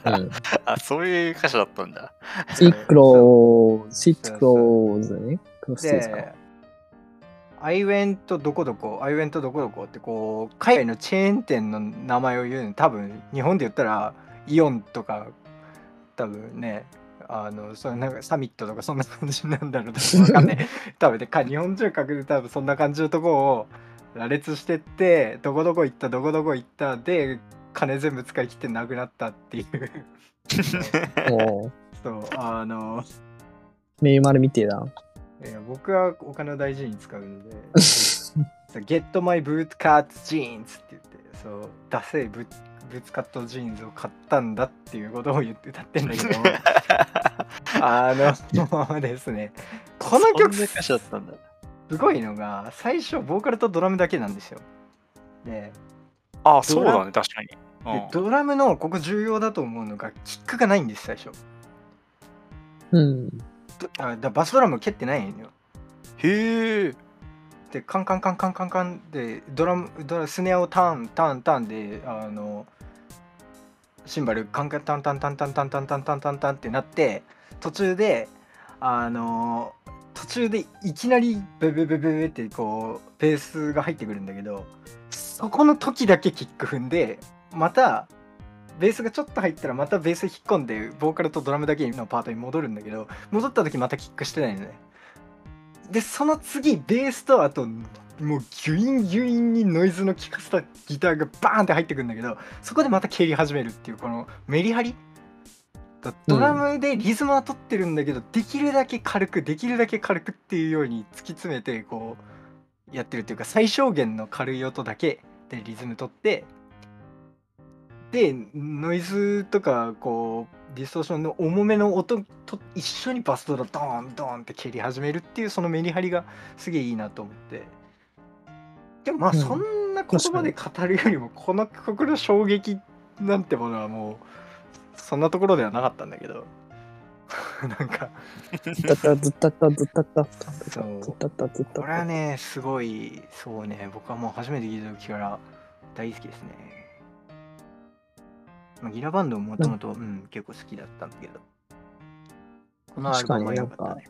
うん。あ、そういう歌詞だったんだ。シックローズ、シックローズね。クロスですか？で、I went どこどこ、I went どこどこってこう、海外のチェーン店の名前を言うの、多分日本で言ったらイオンとか、多分ね、あの、そのなんかサミットとかそんな感じなんだろうな、わかんない。*laughs* 多分ね、か日本中各で多分そんな感じのとこを羅列してって、どこどこ行った、どこどこ行った、で、金全部使い切ってなくなったっていう。*laughs* そう、あの、メイマルみてえだ。いや僕はお金を大事に使うので、*laughs* そう Get my boot cut jeans って言って、そう、ダセいブブーツカットジーンズを買ったんだっていうことを言って歌ってんだけど、*laughs* あの、ですね、この曲そんな歌詞だったんだ。すごいのが、最初、ボーカルとドラムだけなんですよ。で、あ、そうだね、確かに。でうんドラムのここ重要だと思うのが、キックがないんです、最初。うん。どあだバスドラム蹴ってないのよ。へえ。でカンカンカンカンカンカンでドラムドラスネアをターンターンターンであのシンバルカンカンタンタンタンタンタンタンタンタンタンタンってなって途中であの途中でいきなりベベベベベってこうベースが入ってくるんだけどそこの時だけキック踏んでまたベースがちょっと入ったらまたベース引っ込んでボーカルとドラムだけのパートに戻るんだけど戻った時またキックしてないのね。でその次ベースとあともうギュインギュインにノイズの効かせたギターがバーンって入ってくるんだけどそこでまた蹴り始めるっていうこのメリハリドラムでリズムは取ってるんだけど、できるだけ軽くできるだけ軽くっていうように突き詰めてこうやってるっていうか最小限の軽い音だけでリズム取ってでノイズとかこうディストーションの重めの音と一緒にバスドラドーンドーンって蹴り始めるっていうそのメリハリがすげえいいなと思って。でもまあうん。そんな言葉で語るよりもこの曲の衝撃なんてものはもうそんなところではなかったんだけど *laughs* なんか、ずったったずったったずったったずったったずったったこれはね、すごい、そうね、僕はもう初めて聞いた時から大好きですね。まあ、ギラバンドももともと、うん、結構好きだったんだけど。このアルバムは良かったね。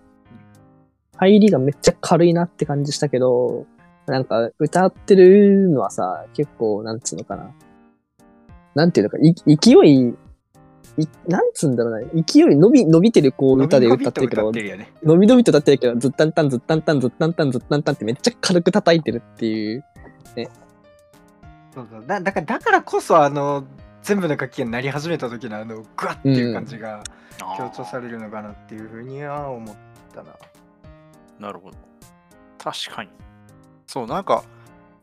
入りがめっちゃ軽いなって感じしたけど、なんか歌ってるのはさ、結構、なんつうのかな。なんていうのか、い勢い、いなんつうんだろうな、勢い伸び、伸びてるこう歌で歌ってるけど伸び伸びと歌っ、てるよね。伸び伸びと歌ってるけど、ずったんたんずったんたんずったんたんずったんたんってめっちゃ軽く叩いてるっていう。そうそうだだからだからこそあの全部の楽器が鳴り始めた時のあのグワッっていう感じが強調されるのかなっていうふうには思ったな。なるほど。確かに。そう、なんか、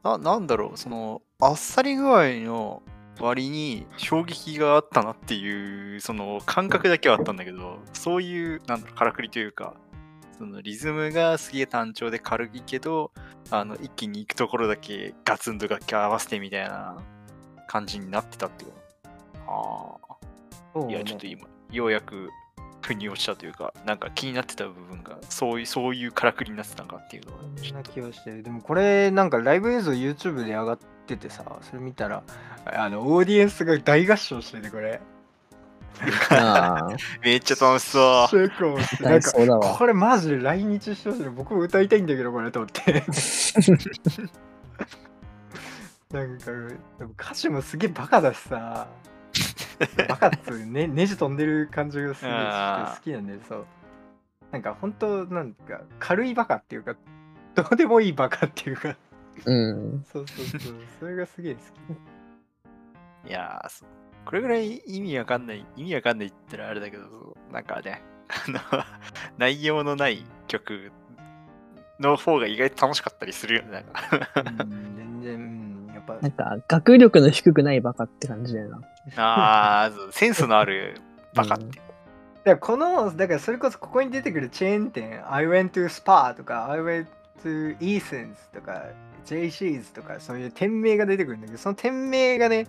ななんだろう、その、あっさり具合の割に衝撃があったなっていう、その感覚だけはあったんだけど、そういう、なんだろう、からくりというか、そのリズムがすげえ単調で軽いけど、あの、一気に行くところだけガツンと楽器合わせてみたいな感じになってたってこと。ああ。いや、ちょっと今、ようやく腑に落ちたというか、なんか気になってた部分が、そういう、そういうからくりになってたのかっていうのは、そんな気がしてる。でもこれなんかライブ映像 YouTube で上がっててさ、それ見たら、あのオーディエンスが大合唱しててこれ。*laughs* めっちゃ楽しそう。*laughs* なん大か。これマジで来日してほしい。僕も歌いたいんだけどこれと思って。*laughs* なんかでも歌詞もすげえバカだしさ。バカっつうねネジ飛んでる感じがすげえあー好きなんでそう。なんか本当なんか軽いバカっていうかどうでもいいバカっていうかうん。そうそうそうそれがすげえ好き。いやーそうこれぐらい意味わかんない、意味わかんないって言ったらあれだけど、なんかね、あの、*laughs* 内容のない曲の方が意外と楽しかったりするよね。なんかうん全然、うん、やっぱなんか、学力の低くないバカって感じだよな。あーそうセンスのあるバカって。だからこのだからそれこそここに出てくるチェーン店 I went to spa とか I went to Easons とか JC's とかそういう店名が出てくるんだけどその店名がね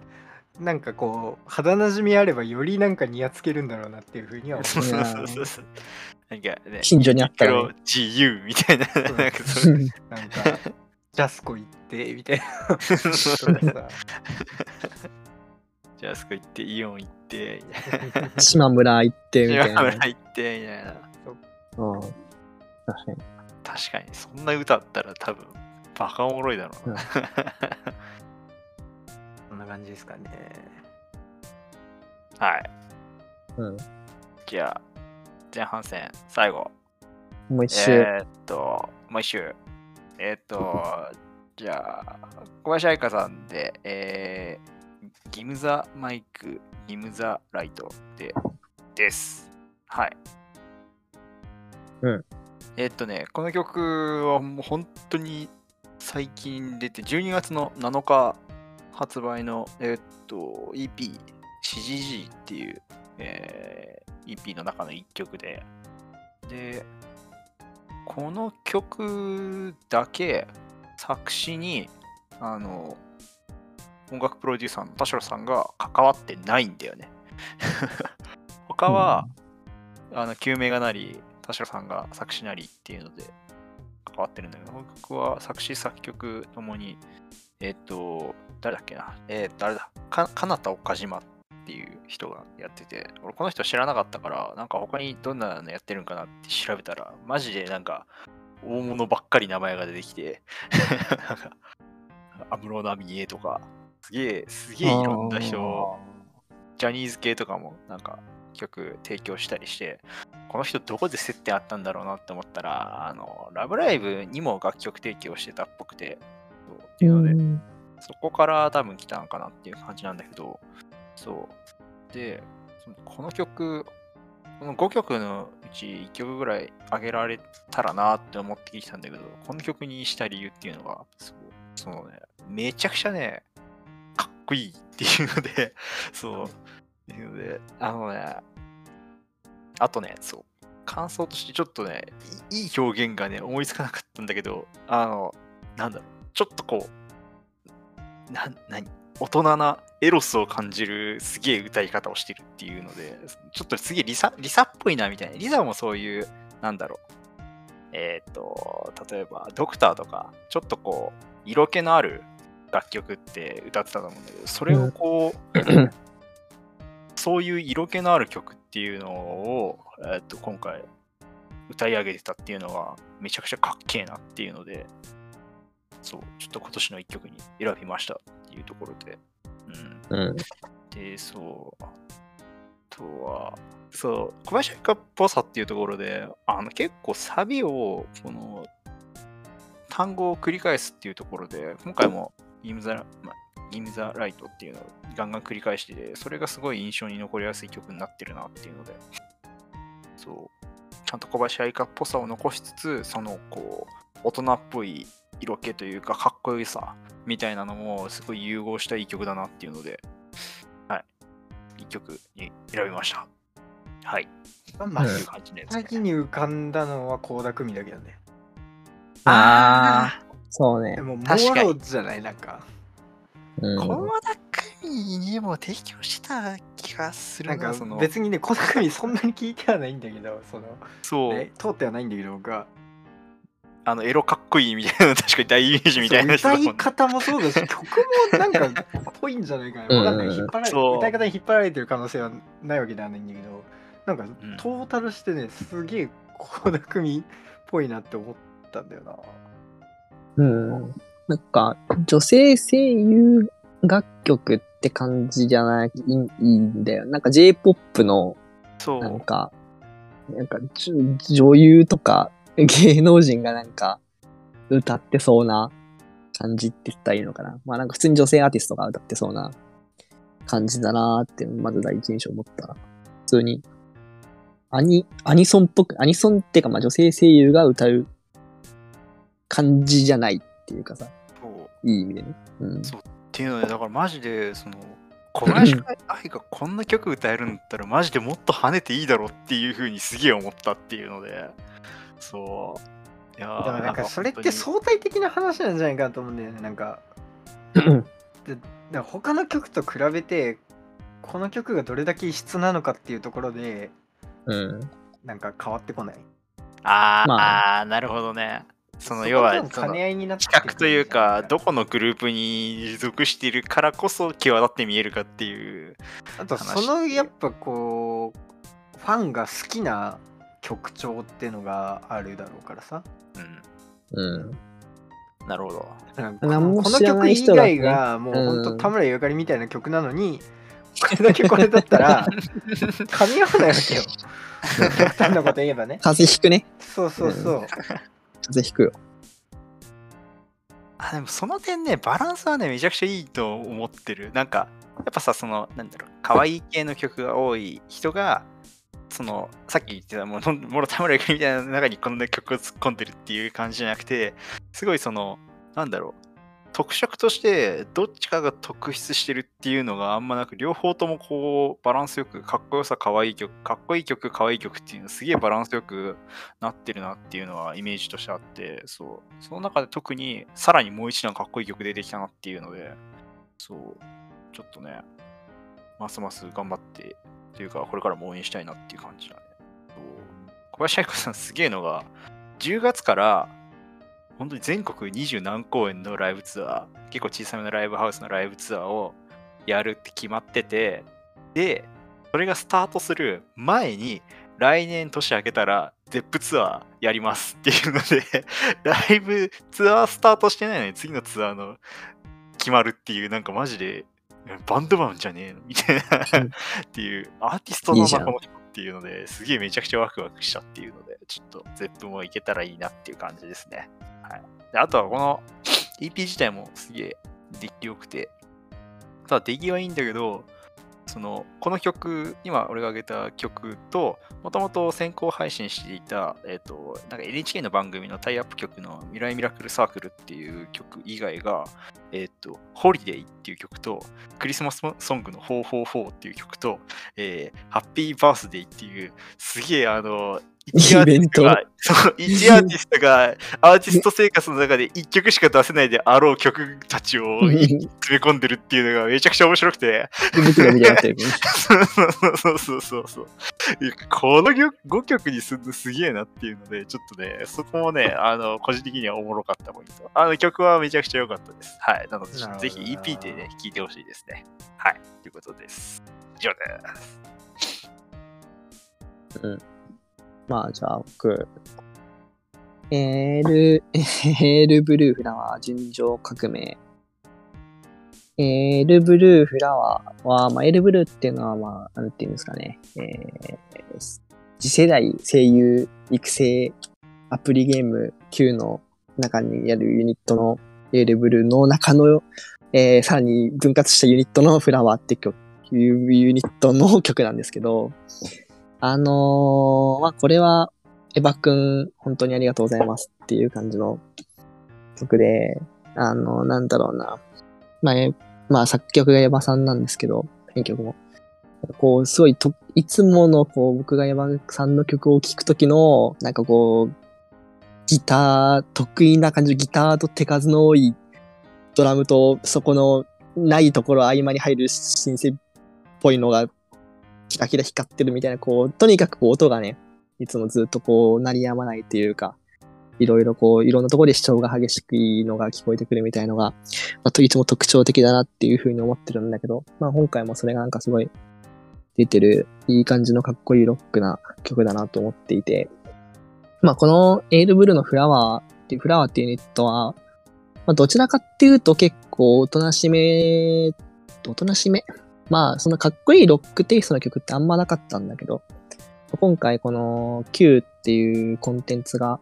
なんかこう肌なじみあればよりなんかにやつけるんだろうなっていうふうには思そううそうそうそうそう。なんかね、近所にあったらね GU みたいな、なんかそなんかジャスコ行ってみたいなとかさじゃあそこ行って、イオン行って、島村行って、みたいな。島村行って、みたいな。うん。確かに。確かに、そんな歌あったら多分、バカおもろいだろうな。*laughs* こんな感じですかねはい。うん。じゃあ、前半戦、最後。もう一周。えーっと、もう一周。えーっと、じゃあ、小林愛香さんで、えー、ギムザマイク、ギムザライトで、です。はい。うん。えーっとね、この曲はもう本当に最近出て、12月の7日発売の、えーっと、EP、CGG っていう、えー EP の中の1曲で、で、この曲だけ作詞にあの音楽プロデューサーの田代さんが関わってないんだよね。*laughs* 他は、あの救命がなり田代さんが作詞なりっていうので関わってるんだけどこの曲は作詞作曲ともにえっ、と誰だっけな？えっ、とあれだ？かかなた岡島っていう人がやってて俺この人知らなかったからなんか他にどんなのやってるんかなって調べたらマジでなんか大物ばっかり名前が出てきてなんか安室奈美恵とかすげえすげえいろんな人ジャニーズ系とかもなんか曲提供したりしてこの人どこで接点あったんだろうなって思ったらあのラブライブにも楽曲提供してたっぽくてそうっていうので、うんそこから多分来たのかなっていう感じなんだけど、そう。で、そのこの曲、この5曲のうち1曲ぐらい上げられたらなって思ってきてたんだけど、この曲にした理由っていうのが、そうそのね、めちゃくちゃね、かっこいいっていうので、*laughs* そう。っていうので、あのね、あとね、そう。感想としてちょっとね、いいい表現がね、思いつかなかったんだけど、あの、なんだろう、ちょっとこう、な、なに、大人なエロスを感じるすげえ歌い方をしてるっていうので、ちょっとすげえリサリサっぽいなみたいな。リサもそういう、なんだろう。えっ、と、例えば、ドクターとか、ちょっとこう、色気のある楽曲って歌ってたと思うんだけど、それをこう、*laughs* そういう色気のある曲っていうのを、えっと今回歌い上げてたっていうのはめちゃくちゃかっけえなっていうので、そう、ちょっと今年の一曲に選びましたっていうところで。うん。うん。で、そう、あとは、そう、小林愛花っぽさっていうところで、あの結構サビを、この、単語を繰り返すっていうところで、今回も、イムザ、まあ、イムザライトっていうのをガンガン繰り返してて、それがすごい印象に残りやすい曲になってるなっていうので、そう、ちゃんと小林愛花っぽさを残しつつ、その、こう、大人っぽい色気というか、かっこよさみたいなのも、すごい融合したいい曲だなっていうので、はい、いい曲に選びました。はい、まあという感じです、ね。先に浮かんだのは倖田來未だけどね。ああ、そうねで。も、モ確かにロじゃない？なんか。うん。倖田來未にも提供した気がするな、なんかその、別にね、倖田來未そんなに聞いてはないんだけど、その、そう、ね通ってはないんだけど、僕は。あの、エロかっこいいみたいな、確かに大イメージみたいな人歌だもんねい方もそうだし、*laughs* 曲もなんかぽいんじゃないかな。わかんない。うん引っ張られそう歌い方に引っ張られてる可能性はないわけではないんだけど、なんかんトータルしてね、すげえ倖田來未っぽいなって思ったんだよな。うん。なんか、女性声優楽曲って感じじゃない、いいんだよ。なんか J-POP の、そう。なんか、なんか女優とか芸能人がなんか歌ってそうな感じって言ったらいいのかな。まあなんか普通に女性アーティストが歌ってそうな感じだなーって、まず第一印象思ったら。普通に、アニ、アニソンっぽく、アニソンっていうかまあ女性声優が歌う感じじゃないっていうかさ、いい意味でね。うん。そうっていうので、だからマジで、その、小林愛がこんな曲歌えるんだったら、マジでもっと跳ねていいだろっていう風にすげえ思ったっていうので、そう。いやーでもなんかそれって相対的な話なんじゃないかなと思うんだよね。なんか、*laughs* で他の曲と比べて、この曲がどれだけ異質なのかっていうところで、うん。なんか変わってこない。あー、まあーなるほどね。そのこ要は多分その兼ね合いになって企画というか、どここのグループに属しているからこそ際立って見えるかっていう。あとそのやっぱこうファンが好きな曲調っていうのがあるだろうからさ。うん、うん。なるほど。なんか何もこの曲以外がもうほんとうん田村ゆかりみたいな曲なのに、これだけこれだったら噛み合わないわけよ。*laughs* 極端なこと言えばね。風邪ひくね。そうそうそう、風邪ひくよ。あでもその点ね、バランスはね、めちゃくちゃいいと思ってる。なんか、やっぱさ、その、なんだろう、可愛い系の曲が多い人が、その、さっき言ってた、もう、ほんもろ田村君みたいな中にこんな曲を突っ込んでるっていう感じじゃなくて、すごいその、なんだろう、特色としてどっちかが特筆してるっていうのがあんまなく、両方ともこう、バランスよく、かっこよさ、可愛いい曲、かっこいい曲、可愛いい曲っていうのすげえバランスよくなってるなっていうのはイメージとしてあって、そう。その中で特にさらにもう一段かっこいい曲出てきたなっていうので、そう。ちょっとね、ますます頑張って、というか、これからも応援したいなっていう感じだね。小林愛子さんすげえのが、10月から、本当に全国二十何公演のライブツアー、結構小さめのライブハウスのライブツアーをやるって決まってて、で、それがスタートする前に、来年年明けたら、ゼップツアーやりますっていうので、*laughs* ライブツアースタートしてないのに次のツアーの決まるっていう、なんかマジで、バンドマンじゃねえのみたいなうん。っていう、アーティストのこの人っていうので、すげえめちゃくちゃワクワクしたっていうので、ちょっと ZEP もいけたらいいなっていう感じですね。はい、であとはこの *sniffs* EP 自体もすげえ出来良くて、ただ出来はいいんだけど、そのこの曲、今俺が挙げた曲と、もともと先行配信していた、えっ、と、なんか NHK の番組のタイアップ曲の未来ミラクルサークルっていう曲以外が、えっ、と、ホリデイっていう曲と、クリスマスソングの444っていう曲と、えーハッピーバースデーっていう、すげえあの、イベンが、そう一アーティストがアーティスト生活の中で一曲しか出せないであろう曲たちをうん詰め込んでるっていうのがめちゃくちゃ面白くて。そうそうそうそう。この5曲にするのすげえなっていうので、ちょっとね、そこもね、あの、個人的にはおもろかったポイント。あの曲はめちゃくちゃ良かったです。はい。なので、ぜひ EP でね、聴いてほしいですね。はい。ということです。以上です。まあ、じゃあ僕、エール、*laughs* エールブルーフラワー純情革命。エールブルーフラワーは、まあ、エールブルーっていうのは、まあ、なんていうんですかね、えー次世代声優育成アプリゲーム Q の中にあるユニットのエールブルーの中の、えーさらに分割したユニットのフラワーって曲、いうユニットの曲なんですけど、あのーまあ、これは、エヴァくん、本当にありがとうございますっていう感じの曲で、あの、なんだろうな。まあ、まあ、作曲がエヴァさんなんですけど、編曲も。こう、すごいと、いつもの、こう、僕がエヴァさんの曲を聴くときの、なんかこう、ギター、得意な感じのギターと手数の多いドラムと、そこのないところ合間に入るシンセっぽいのがキラキラ光ってるみたいな、こう、とにかくこう音がね、いつもずっとこう、鳴りやまないっていうか、いろいろこう、いろんなところで主張が激しくいいのが聞こえてくるみたいのが、まあ、といつも特徴的だなっていうふうに思ってるんだけど、まあ今回もそれがなんかすごい出てる、いい感じのかっこいいロックな曲だなと思っていて、まあこのエールブルーのフラワーっていう、フラワーっていうユニットは、まあどちらかっていうと結構おとなしめ、おとなしめまあ、そのかっこいいロックテイストの曲ってあんまなかったんだけど、今回この Q っていうコンテンツが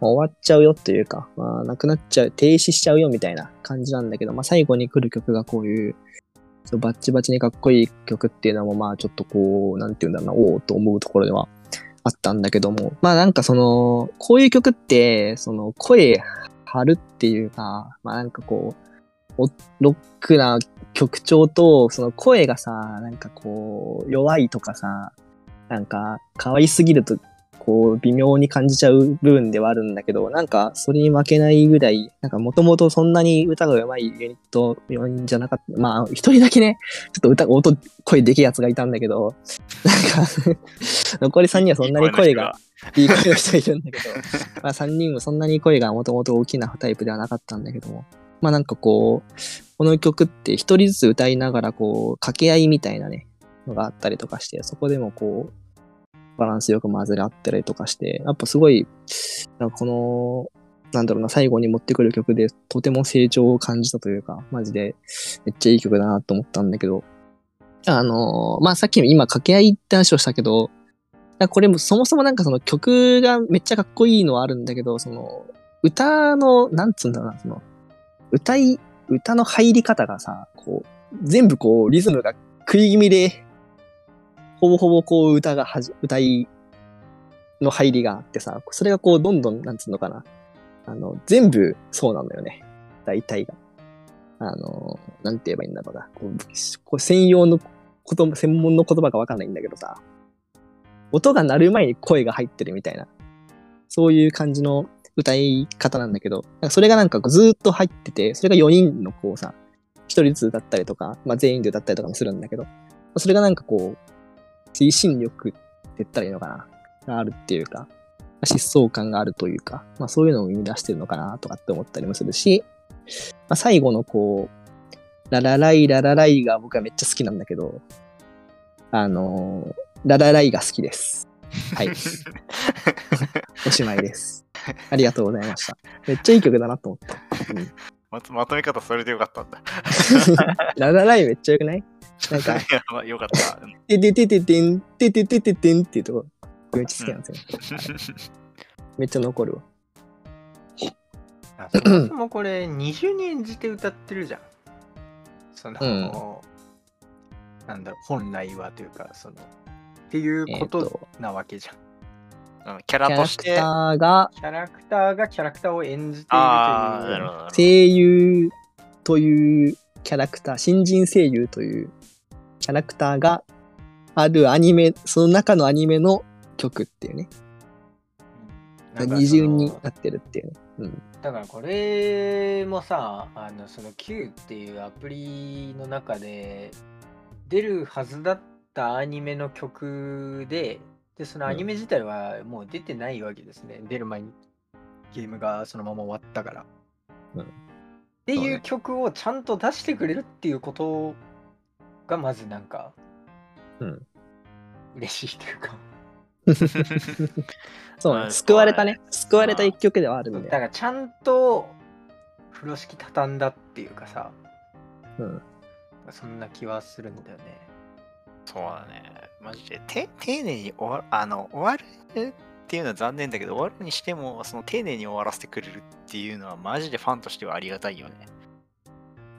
まあ終わっちゃうよというか、まあ、なくなっちゃう、停止しちゃうよみたいな感じなんだけど、まあ、最後に来る曲がこういう、そバッチバチにかっこいい曲っていうのも、まあ、ちょっとこう、なんていうんだろうな、おおと思うところではあったんだけども、まあ、なんかその、こういう曲って、その、声張るっていうか、まあ、なんかこう、ロックな曲調と、その声がさ、なんかこう、弱いとかさ、なんか、可愛すぎると、こう、微妙に感じちゃう部分ではあるんだけど、なんか、それに負けないぐらい、なんか、もともとそんなに歌が上手いユニットじゃなかった。まあ、一人だけね、ちょっと歌、音、声でけえやつがいたんだけど、なんか、*laughs* 残り3人はそんなに声が、いい声の人いるんだけど、*laughs* まあ3人もそんなに声がもともと大きなタイプではなかったんだけども、まあなんかこう、この曲って一人ずつ歌いながらこう、掛け合いみたいなね、のがあったりとかして、そこでもこう、バランスよく混ぜ合ったりとかして、やっぱすごい、なんかこの、なんだろうな、最後に持ってくる曲でとても成長を感じたというか、マジでめっちゃいい曲だなと思ったんだけど、あのまあさっきも今掛け合いって話をしたけど、これもそもそもなんかその曲がめっちゃかっこいいのはあるんだけど、その歌の、なんつうんだろうな、その歌い、歌の入り方がさ、こう、全部こうリズムが食い気味で、ほぼほぼこう歌がはじ、歌いの入りがあってさ、それがこうどんどん、なんつうのかな、あの、全部そうなんだよね。大体が。あの、なんて言えばいいんだろうな。こうこう専用の言葉、専門の言葉がわかんないんだけどさ、音が鳴る前に声が入ってるみたいな、そういう感じの歌い方なんだけど、なんかそれがなんかずーっと入ってて、それが4人のこうさ、1人ずつ歌ったりとか、まあ全員で歌ったりとかもするんだけど、それがなんかこう、推進力って言ったらいいのかな、があるっていうか、疾走感があるというか、まあそういうのを生み出してるのかなとかって思ったりもするし、まあ、最後のこう、ララライララライが僕はめっちゃ好きなんだけど、あのーララライが好きです。はい。*laughs* おしまいです。*laughs* ありがとうございました。めっちゃいい曲だなと思った。うん、まとまとめ方それでよかったんだ。*laughs* ララライめっちゃよくない？なんかいやまあよかった。うんてててててん、てててててんっていうところ、めっちゃ好きなんですよ。めっちゃ残るわ。あそもそもこれ二重に演じて歌ってるじゃん。その、うんなんだろう、本来はというか、その、っていうことなわけじゃん。うんキャラキャラクとして。ターがキャラクターがキャラクターを演じているという。声優というキャラクター、新人声優というキャラクターがあるアニメ、その中のアニメの曲っていうね。二重になってるっていうね。うん。だからこれもさあのその Q っていうアプリの中で出るはずだったアニメの曲ででそのアニメ自体はもう出てないわけですね、出る前にゲームがそのまま終わったから。うんっていう曲をちゃんと出してくれるっていうことがまずなんかうん。嬉しいというか。*laughs* そうね。まあ救われたね。救われた一曲ではあるんだで。からちゃんと風呂敷畳んだっていうかさ、うん。そんな気はするんだよね。そうだね。マジで、て丁寧に終わ、あの、終わるっていうのは残念だけど、終わるにしても、その丁寧に終わらせてくれるっていうのは、マジでファンとしてはありがたいよね。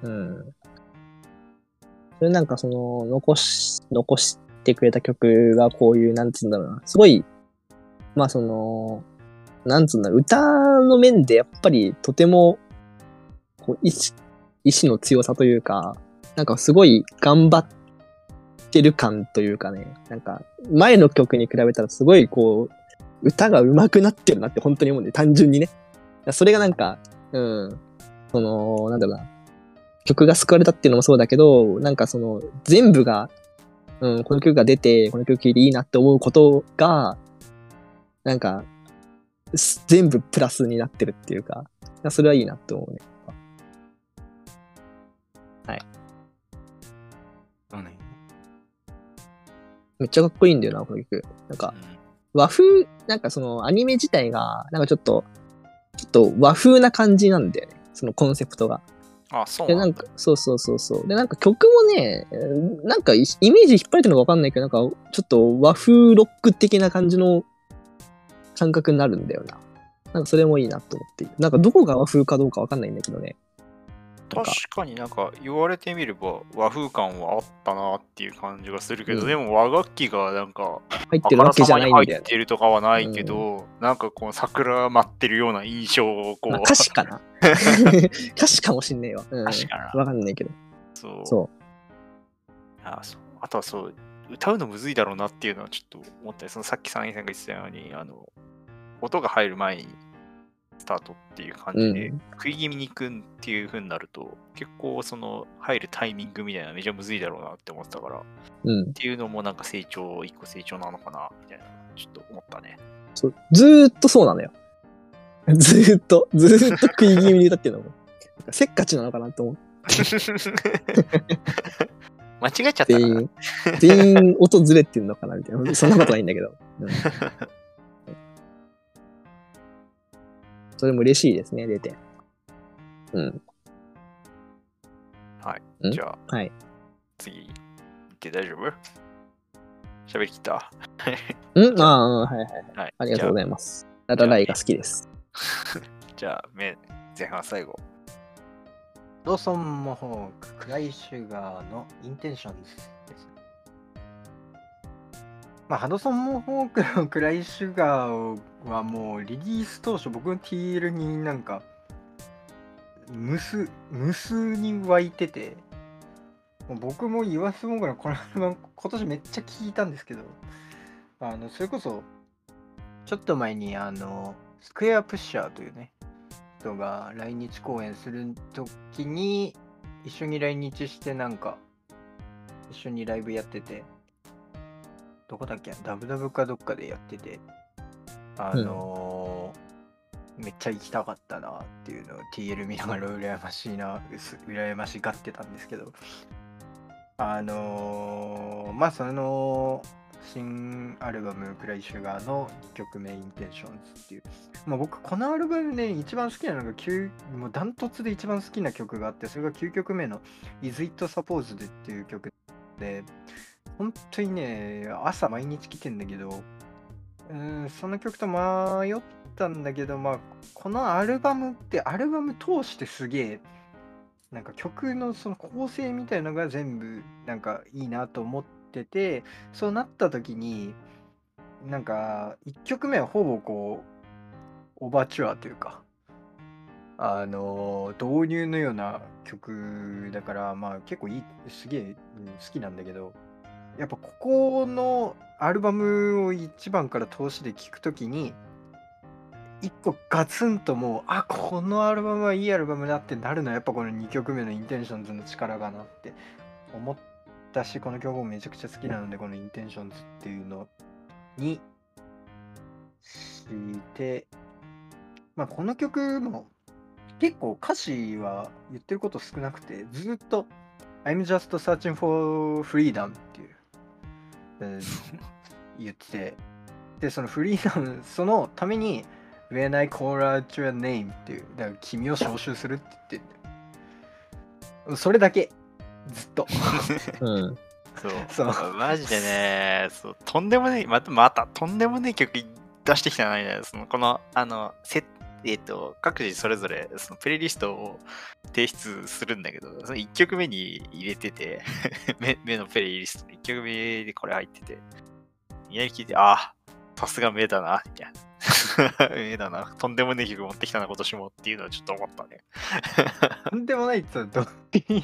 うん。それなんかその、残し、残してくれた曲がこういう、なんつうんだろうな。すごい、まあその、なんつうんだろう、歌の面でやっぱりとても、こう意志、意志の強さというか、なんかすごい頑張っててる感というかね、なんか前の曲に比べたらすごいこう、歌が上手くなってるなって本当に思うんで、単純にね。それがなんか、うん、その、なんだろうな、曲が救われたっていうのもそうだけど、なんかその、全部が、うん、この曲が出て、この曲聴いていいなって思うことが、なんか、全部プラスになってるっていうか、それはいいなって思うね。めっちゃかっこいいんだよな、この曲。なんか、うん和風、なんかそのアニメ自体が、なんかちょっと、ちょっと和風な感じなんだよね。そのコンセプトが。あ、そうで、なんんか、そうそうそうそう。で、なんか曲もね、えーなんかイイメージ引っ張れてるのかわかんないけど、なんかちょっと和風ロック的な感じの感覚になるんだよな。なんかそれもいいなと思って。なんかどこが和風かどうかわかんないんだけどね。なん確かかになんか言われてみれば和風感はあったなっていう感じがするけど、うん。でも和楽器がなんか入ってるわけじゃないんだよ入っ。てるとかはないけど、なんかこう桜舞ってるような印象をこう、まあ、歌詞かな。*laughs* 歌詞かもしんねえわ。うん。確かな。わかんないけど。そう。そあそう。あとはそう歌うのむずいだろうなっていうのはちょっと思ったりそのさっき参院さんが言ってたようにあの音が入る前にスタートっていう感じで、うん食い気味に行くっていう風になると結構その入るタイミングみたいなのめちゃむずいだろうなって思ってたからっう。うん。ていうのもなんか成長一個成長なのかなみたいなちょっと思ったねずーっとそうなのよ。*laughs* ずーっと、ずーっと食い気味に歌ってるのも。せっかちなのかなと思う。*laughs* 間違えちゃった全員、全員音ずれてんのかなみたいな。そんなことないんだけど。うん *laughs* それも嬉しいですね、出て。うん。ん？じゃあはい。次行って大丈夫？喋りきった？うん？*laughs* ああ、うんはいはい。はいありがとうございます。ララライが好きです。あ *laughs* じゃあめ前半最後 Hudson Mohawke、Cry Sugar の Intentions です。まあ、 Hudson Mohawke の Cry Sugar はもうリリース当初僕の TL になんか無数無数に湧いててもう僕も言わすもんからこのアルバム今年めっちゃ聴いたんですけどあのそれこそちょっと前にあのスクエアプッシャーというね人が来日公演する時に一緒に来日してなんか一緒にライブやっててどこだっけ？ダブダブかどっかでやってて。あのーめっちゃ行きたかったなっていうのを TL 見ながら羨ましいなうす羨ましがってたんですけど。あのーまあその新アルバム「クライシュガー」の1曲目「インテンションズ」っていう。まあ、僕このアルバムね一番好きなのが9もうダントツで一番好きな曲があってそれが9曲目の「Is It Supposed」っていう曲で本当にね朝毎日聴いてんだけどうんその曲と迷ったんだけどまあこのアルバムってアルバム通してすげえなんか曲のその構成みたいのが全部なんかいいなと思っててそうなった時になんか1曲目はほぼこうオーバーチュアというかあの導入のような曲だからまあ結構いいすげえ、好きなんだけどやっぱここのアルバムを1番から通しで聴くときに一個ガツンともうあこのアルバムはいいアルバムだってなるのはやっぱこの2曲目の Intentions の力かなって思ったしこの曲もめちゃくちゃ好きなのでこの Intentions っていうのにしてまあこの曲も結構歌詞は言ってること少なくてずっと I'm just searching for freedom っていう、えー *laughs* 言って。てでそのフリーダムそのために When I call out your name っていうだから君を招集するって言ってそれだけ。ずっと。うん。そう。そう。マジでね、そうとんでもねえ、また、また、とんでもねえ曲出してきたのにね、その、この、あの、せえっ、と、各自それぞれ、そのプレイリストを提出するんだけど、その1曲目に入れてて、*laughs* 目目のプレイリストに1曲目でこれ入ってて、いきなり聞いて、ああ、さすが目だな、みたいな。*laughs* 目だな。とんでもねえ曲持ってきたな、今年もっていうのはちょっと思ったね。*laughs* とんでもないって言ったらどういい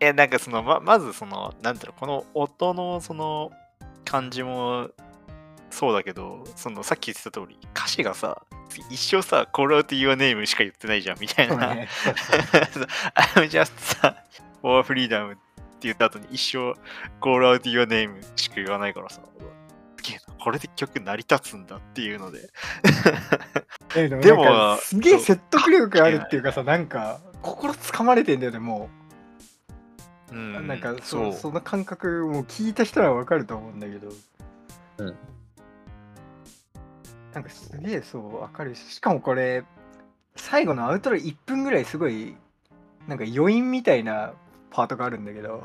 え、なんかその、ま、まずその、なんだろう、この音のその感じもそうだけど、そのさっき言ってた通り、歌詞がさ、一生さ、Call out your name しか言ってないじゃんみたいな。*laughs* I'm just さ、for freedom って言った後に一生 Call out your name しか言わないからさ、うわすげえな、これで曲成り立つんだっていうので。えでもでもすげえ説得力あるっていうかさなんか心つかまれてんだよねもう。う、ん、なんかそそう。その感覚もう聞いた人はわかると思うんだけど。うんなんかすげえそうわかるししかもこれ最後のアウトロ1分ぐらいすごいなんか余韻みたいなパートがあるんだけど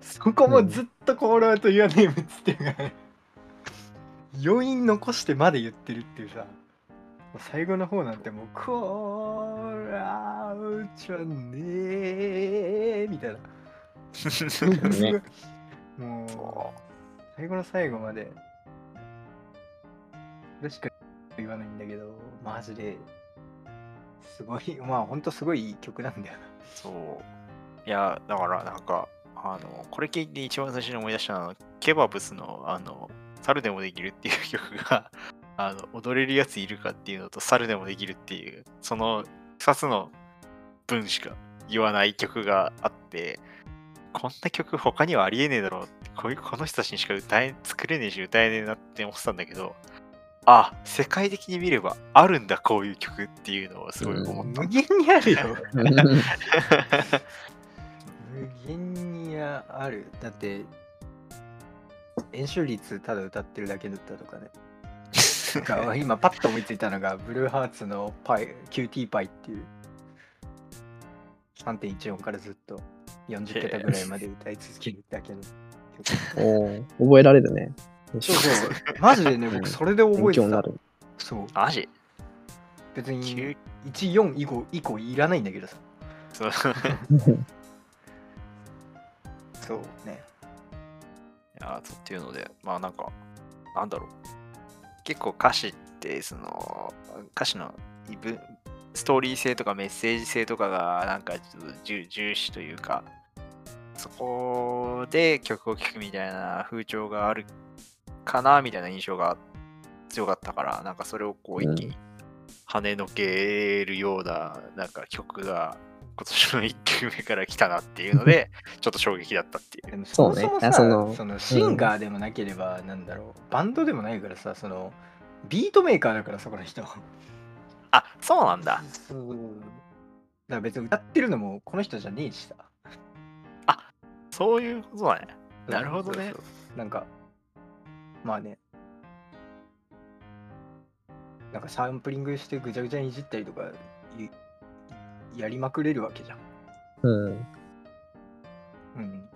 そこもずっとコールアウト Your Name っつってるからね。余韻残してまで言ってるっていうさ最後の方なんてもうコールアウト Your Name みたいな。*laughs* *laughs* もうそ最後の最後までそれしか言わないんだけどマジですごい *laughs* まあほんとすごいいい曲なんだよなそう。いや、だからなんか、あの、これ聞いて一番最初に思い出したのは、ケバブスの、あの、猿でもできるっていう曲が、*laughs* あの、踊れるやついるかっていうのと、猿でもできるっていう、その2つの文しか言わない曲があって、こんな曲他にはありえねえだろう、こういうこの人たちにしか歌え、作れねえし歌えねえなって思ってたんだけど、あ、世界的に見ればあるんだ、こういう曲っていうのをすごい思った。無限にあるよ。うん無限にある。だって演習率ただ歌ってるだけだったとかね。か *laughs* 今パッと思いついたのがブルーハーツのパイ QT パイっていう。3.14からずっと40桁ぐらいまで歌い続けるだけの曲。おー。覚えられるね。そうそう。マジでねうん。僕それで覚えてた。勉強になる。そう。マジ？別に急14以降以降いらないんだけどさ。そう。そうね。いやそうっていうので、まあなんか、なんだろう。結構歌詞って、その、歌詞の異文ストーリー性とかメッセージ性とかが、なんかちょっと重重視というか、そこで曲を聴くみたいな風潮があるかな、みたいな印象が強かったから、なんかそれをこう一気に跳ねのけるような、なんか曲が今年の1曲目から来たなっていうので、*laughs* ちょっと衝撃だったっていう。そね。そうもそもそのそのシンガーでもなければ、なんだろう。バンドでもないからさそのビートメーカーだからさこの人。あ、そうなんだ。そう。だから別に歌ってるのもこの人じゃねえしさ。そういうことだね。なるほどね。そうそう。なんかまあねなんかサンプリングしてぐちゃぐちゃにいじったりとかいやりまくれるわけじゃんうん。うん。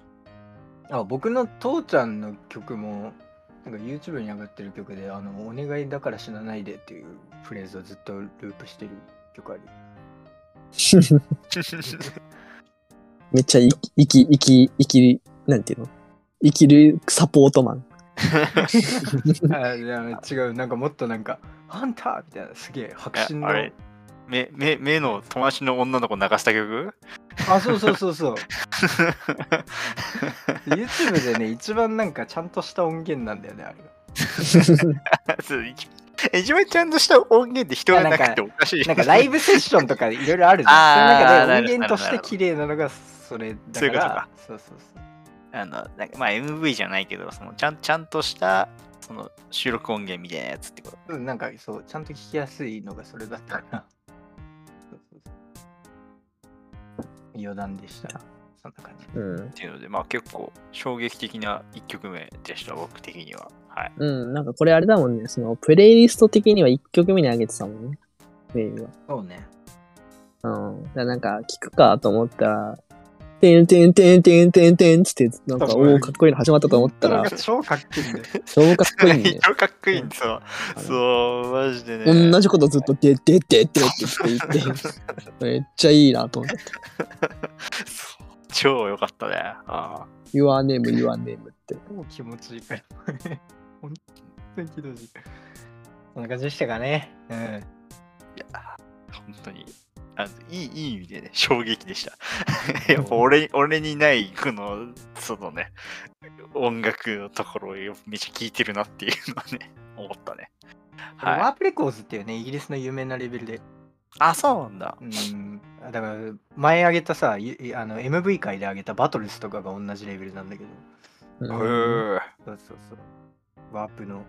あ、僕の父ちゃんの曲も、なんか YouTube に上がってる曲で、あの、お願いだから死なないでっていうフレーズをずっとループしてる曲ある。*laughs* めっちゃ生き、生き、生き、生き、なんていうの？生きるサポートマン。*laughs* あいや違う、なんかもっとなんか、ハンターみたいな、すげえ迫真の。目目目の友達の女の子流した曲？あ、そうそうそうそう。YouTube でね、一番なんかちゃんとした音源なんだよね、あれ一番ちゃんとした音源で人がなくておかしい。なんかライブセッションとかいろいろあるじゃん。*laughs* その中で音源として綺麗なのがそれだから。そういうことかそうそうそう。あのなんかまあ MV じゃないけど、そのちゃんちゃんとしたその収録音源みたいなやつってこと？うん、なんかそう、ちゃんと聞きやすいのがそれだったから。そうそうそう余談でした。そんな感じ。うんっ。ていうので、まあ結構衝撃的な1曲目でした、僕的には。はい。うん、なんかこれあれだもんね、そのプレイリスト的には1曲目に上げてたもんね。メイルは。そうね。うん。だからなんか聞くかと思ったら、てんてんてんてんてんてんつって、なんか、おお、かっこいいの始まったと思ったら、超かっこいいんだよ。超かっこいいんで。超かっこいいんですよ。そう、マジでね。同じことずっと、で、で、で、でって言って言って、*laughs* めっちゃいいなと思って。超良かったね。あ Your name, your name って。もう気持ちいい。から。本当にひどい。そんな感じでしたかね。うん。あいや、本当に。あのいいいい意味でね、衝撃でした。*laughs* やっぱ俺俺にない、この、そのね、音楽のところをめっちゃ聴いてるなっていうのはね、*laughs* 思ったね。はい。ワープレコーズっていうね、イギリスの有名なレベルで。あ、そうなんだ。うん。だから、前あげたさ、ゆあの MV 界であげたバトルスとかが同じレベルなんだけど。うんへえ。そうそうそう。ワープの、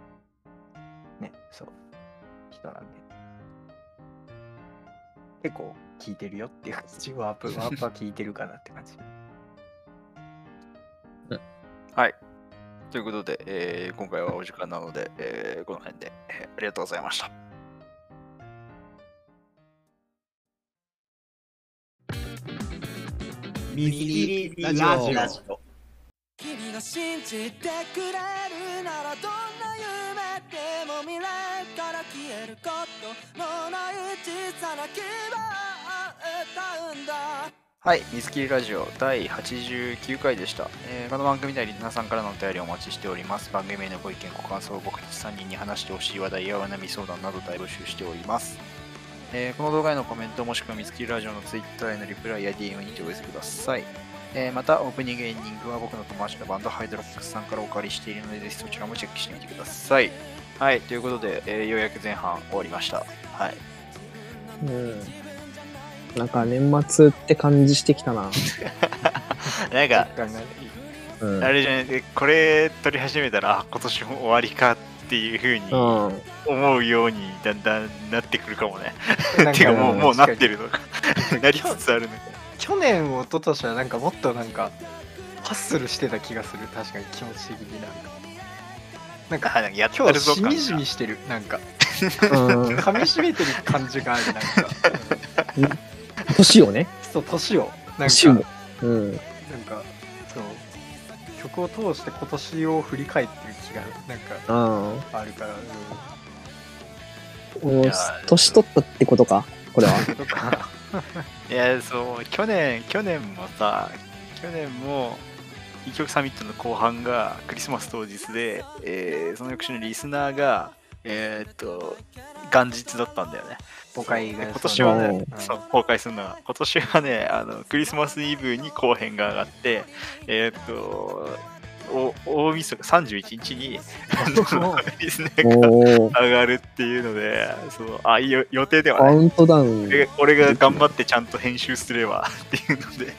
ね、そう、人なんで。結構聞いてるよっていう感じ。ワープ、*laughs* ワープは聞いてるかなって感じ。はい。ということで、えー今回はお時間なので、えーこの辺で、えーありがとうございました。ミリリラジオ君が信じてくれるならどんな夢でも未来から消えることのない小さな希望を歌うんだはい、水切りラジオ第89回でした、えーこの番組ではリスナーさんからのお便りをお待ちしております。番組へのご意見、ご感想を、僕たち3人に話してほしい話題やお悩み相談など大募集しております。えーこの動画へのコメントもしくは水切りラジオの Twitter へのリプライや DM にてお寄せください。えーまた、オープニングエンディングは僕の友達のバンドハイドロックスさんからお借りしているので、ぜひそちらもチェックしてみてください。はい、ということで、えーようやく前半終わりました。はい。うん。なんか年末って感じしてきたな。*laughs* なんか、うん。あれじゃない、えこれ撮り始めたら、あ今年も終わりかっていう風にうん。思うようにだんだんなってくるかもね。なん *laughs* てかもう、もうなっる。てるのか。*laughs* なりつつあるのか。去年、一昨年はなんかもっとなんか、ハッスルしてた気がする。確かに気持ち的になんか。なんか、やって今日るぞ感しみじがみしてる。なんか、うん。噛み締めてる感じがある。なんか、年をね。そう、年を。なんか、年を。うん。なんか、そう、曲を通して今年を振り返ってる気が、なんか、うん。あるから、もういや年取ったってことか？これは。*laughs* いや、そう、去年、去年もさ、去年も、一曲サミットの後半がクリスマス当日で、えーその翌週のリスナーが、えーっと、元日だったんだよね。誤解が今年はねそう、公開するのが、今年はね、あのクリスマスイブに後編が上がって、えーっと、お大晦日31日に *laughs* リスナーが。上がるっていうので、そうあ予定ではカね、ウントダウン。俺が俺が頑張ってちゃんと編集すればっていうので、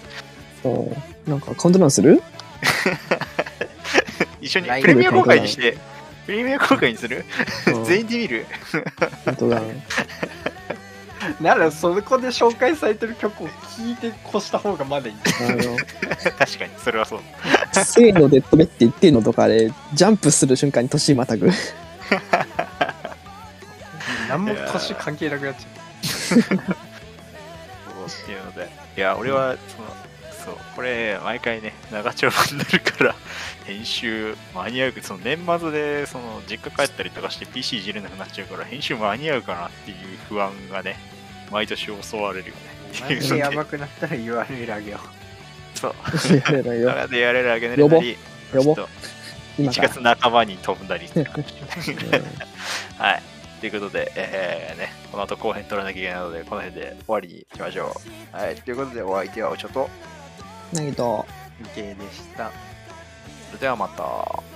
そうなんかカウントダウンする？*laughs* 一緒にプレミア公開にして、プレミア公開にする？うん *laughs* 全員で見る？カウントダウン。*laughs* ならそこで紹介されてる曲を聴いて越した方がまだいい。確かに、それはそう。せーので飛べって言ってんのとかで、ジャンプする瞬間に年またぐ。何も年関係なくなっちゃそうっていうので、いや、俺は、その、そう、これ、毎回ね、長丁場になるから、編集間に合うか、その年末で、その、実家帰ったりとかして PC いじれなくなっちゃうから、編集間に合うかなっていう不安がね、毎年襲われるよね。う。マジでやばくなったら URL あげよそう。やれないよ長でやれるあげなりなり、ちょっと今1から月半ばに飛んだりって感じ。うん *laughs* はい。ということで、えー、ね、この後後編取らなきゃいけないので、この辺で終わりにしましょう。はい。ということで、お相手はおちょと、だけど、う。OK でした。それではまた。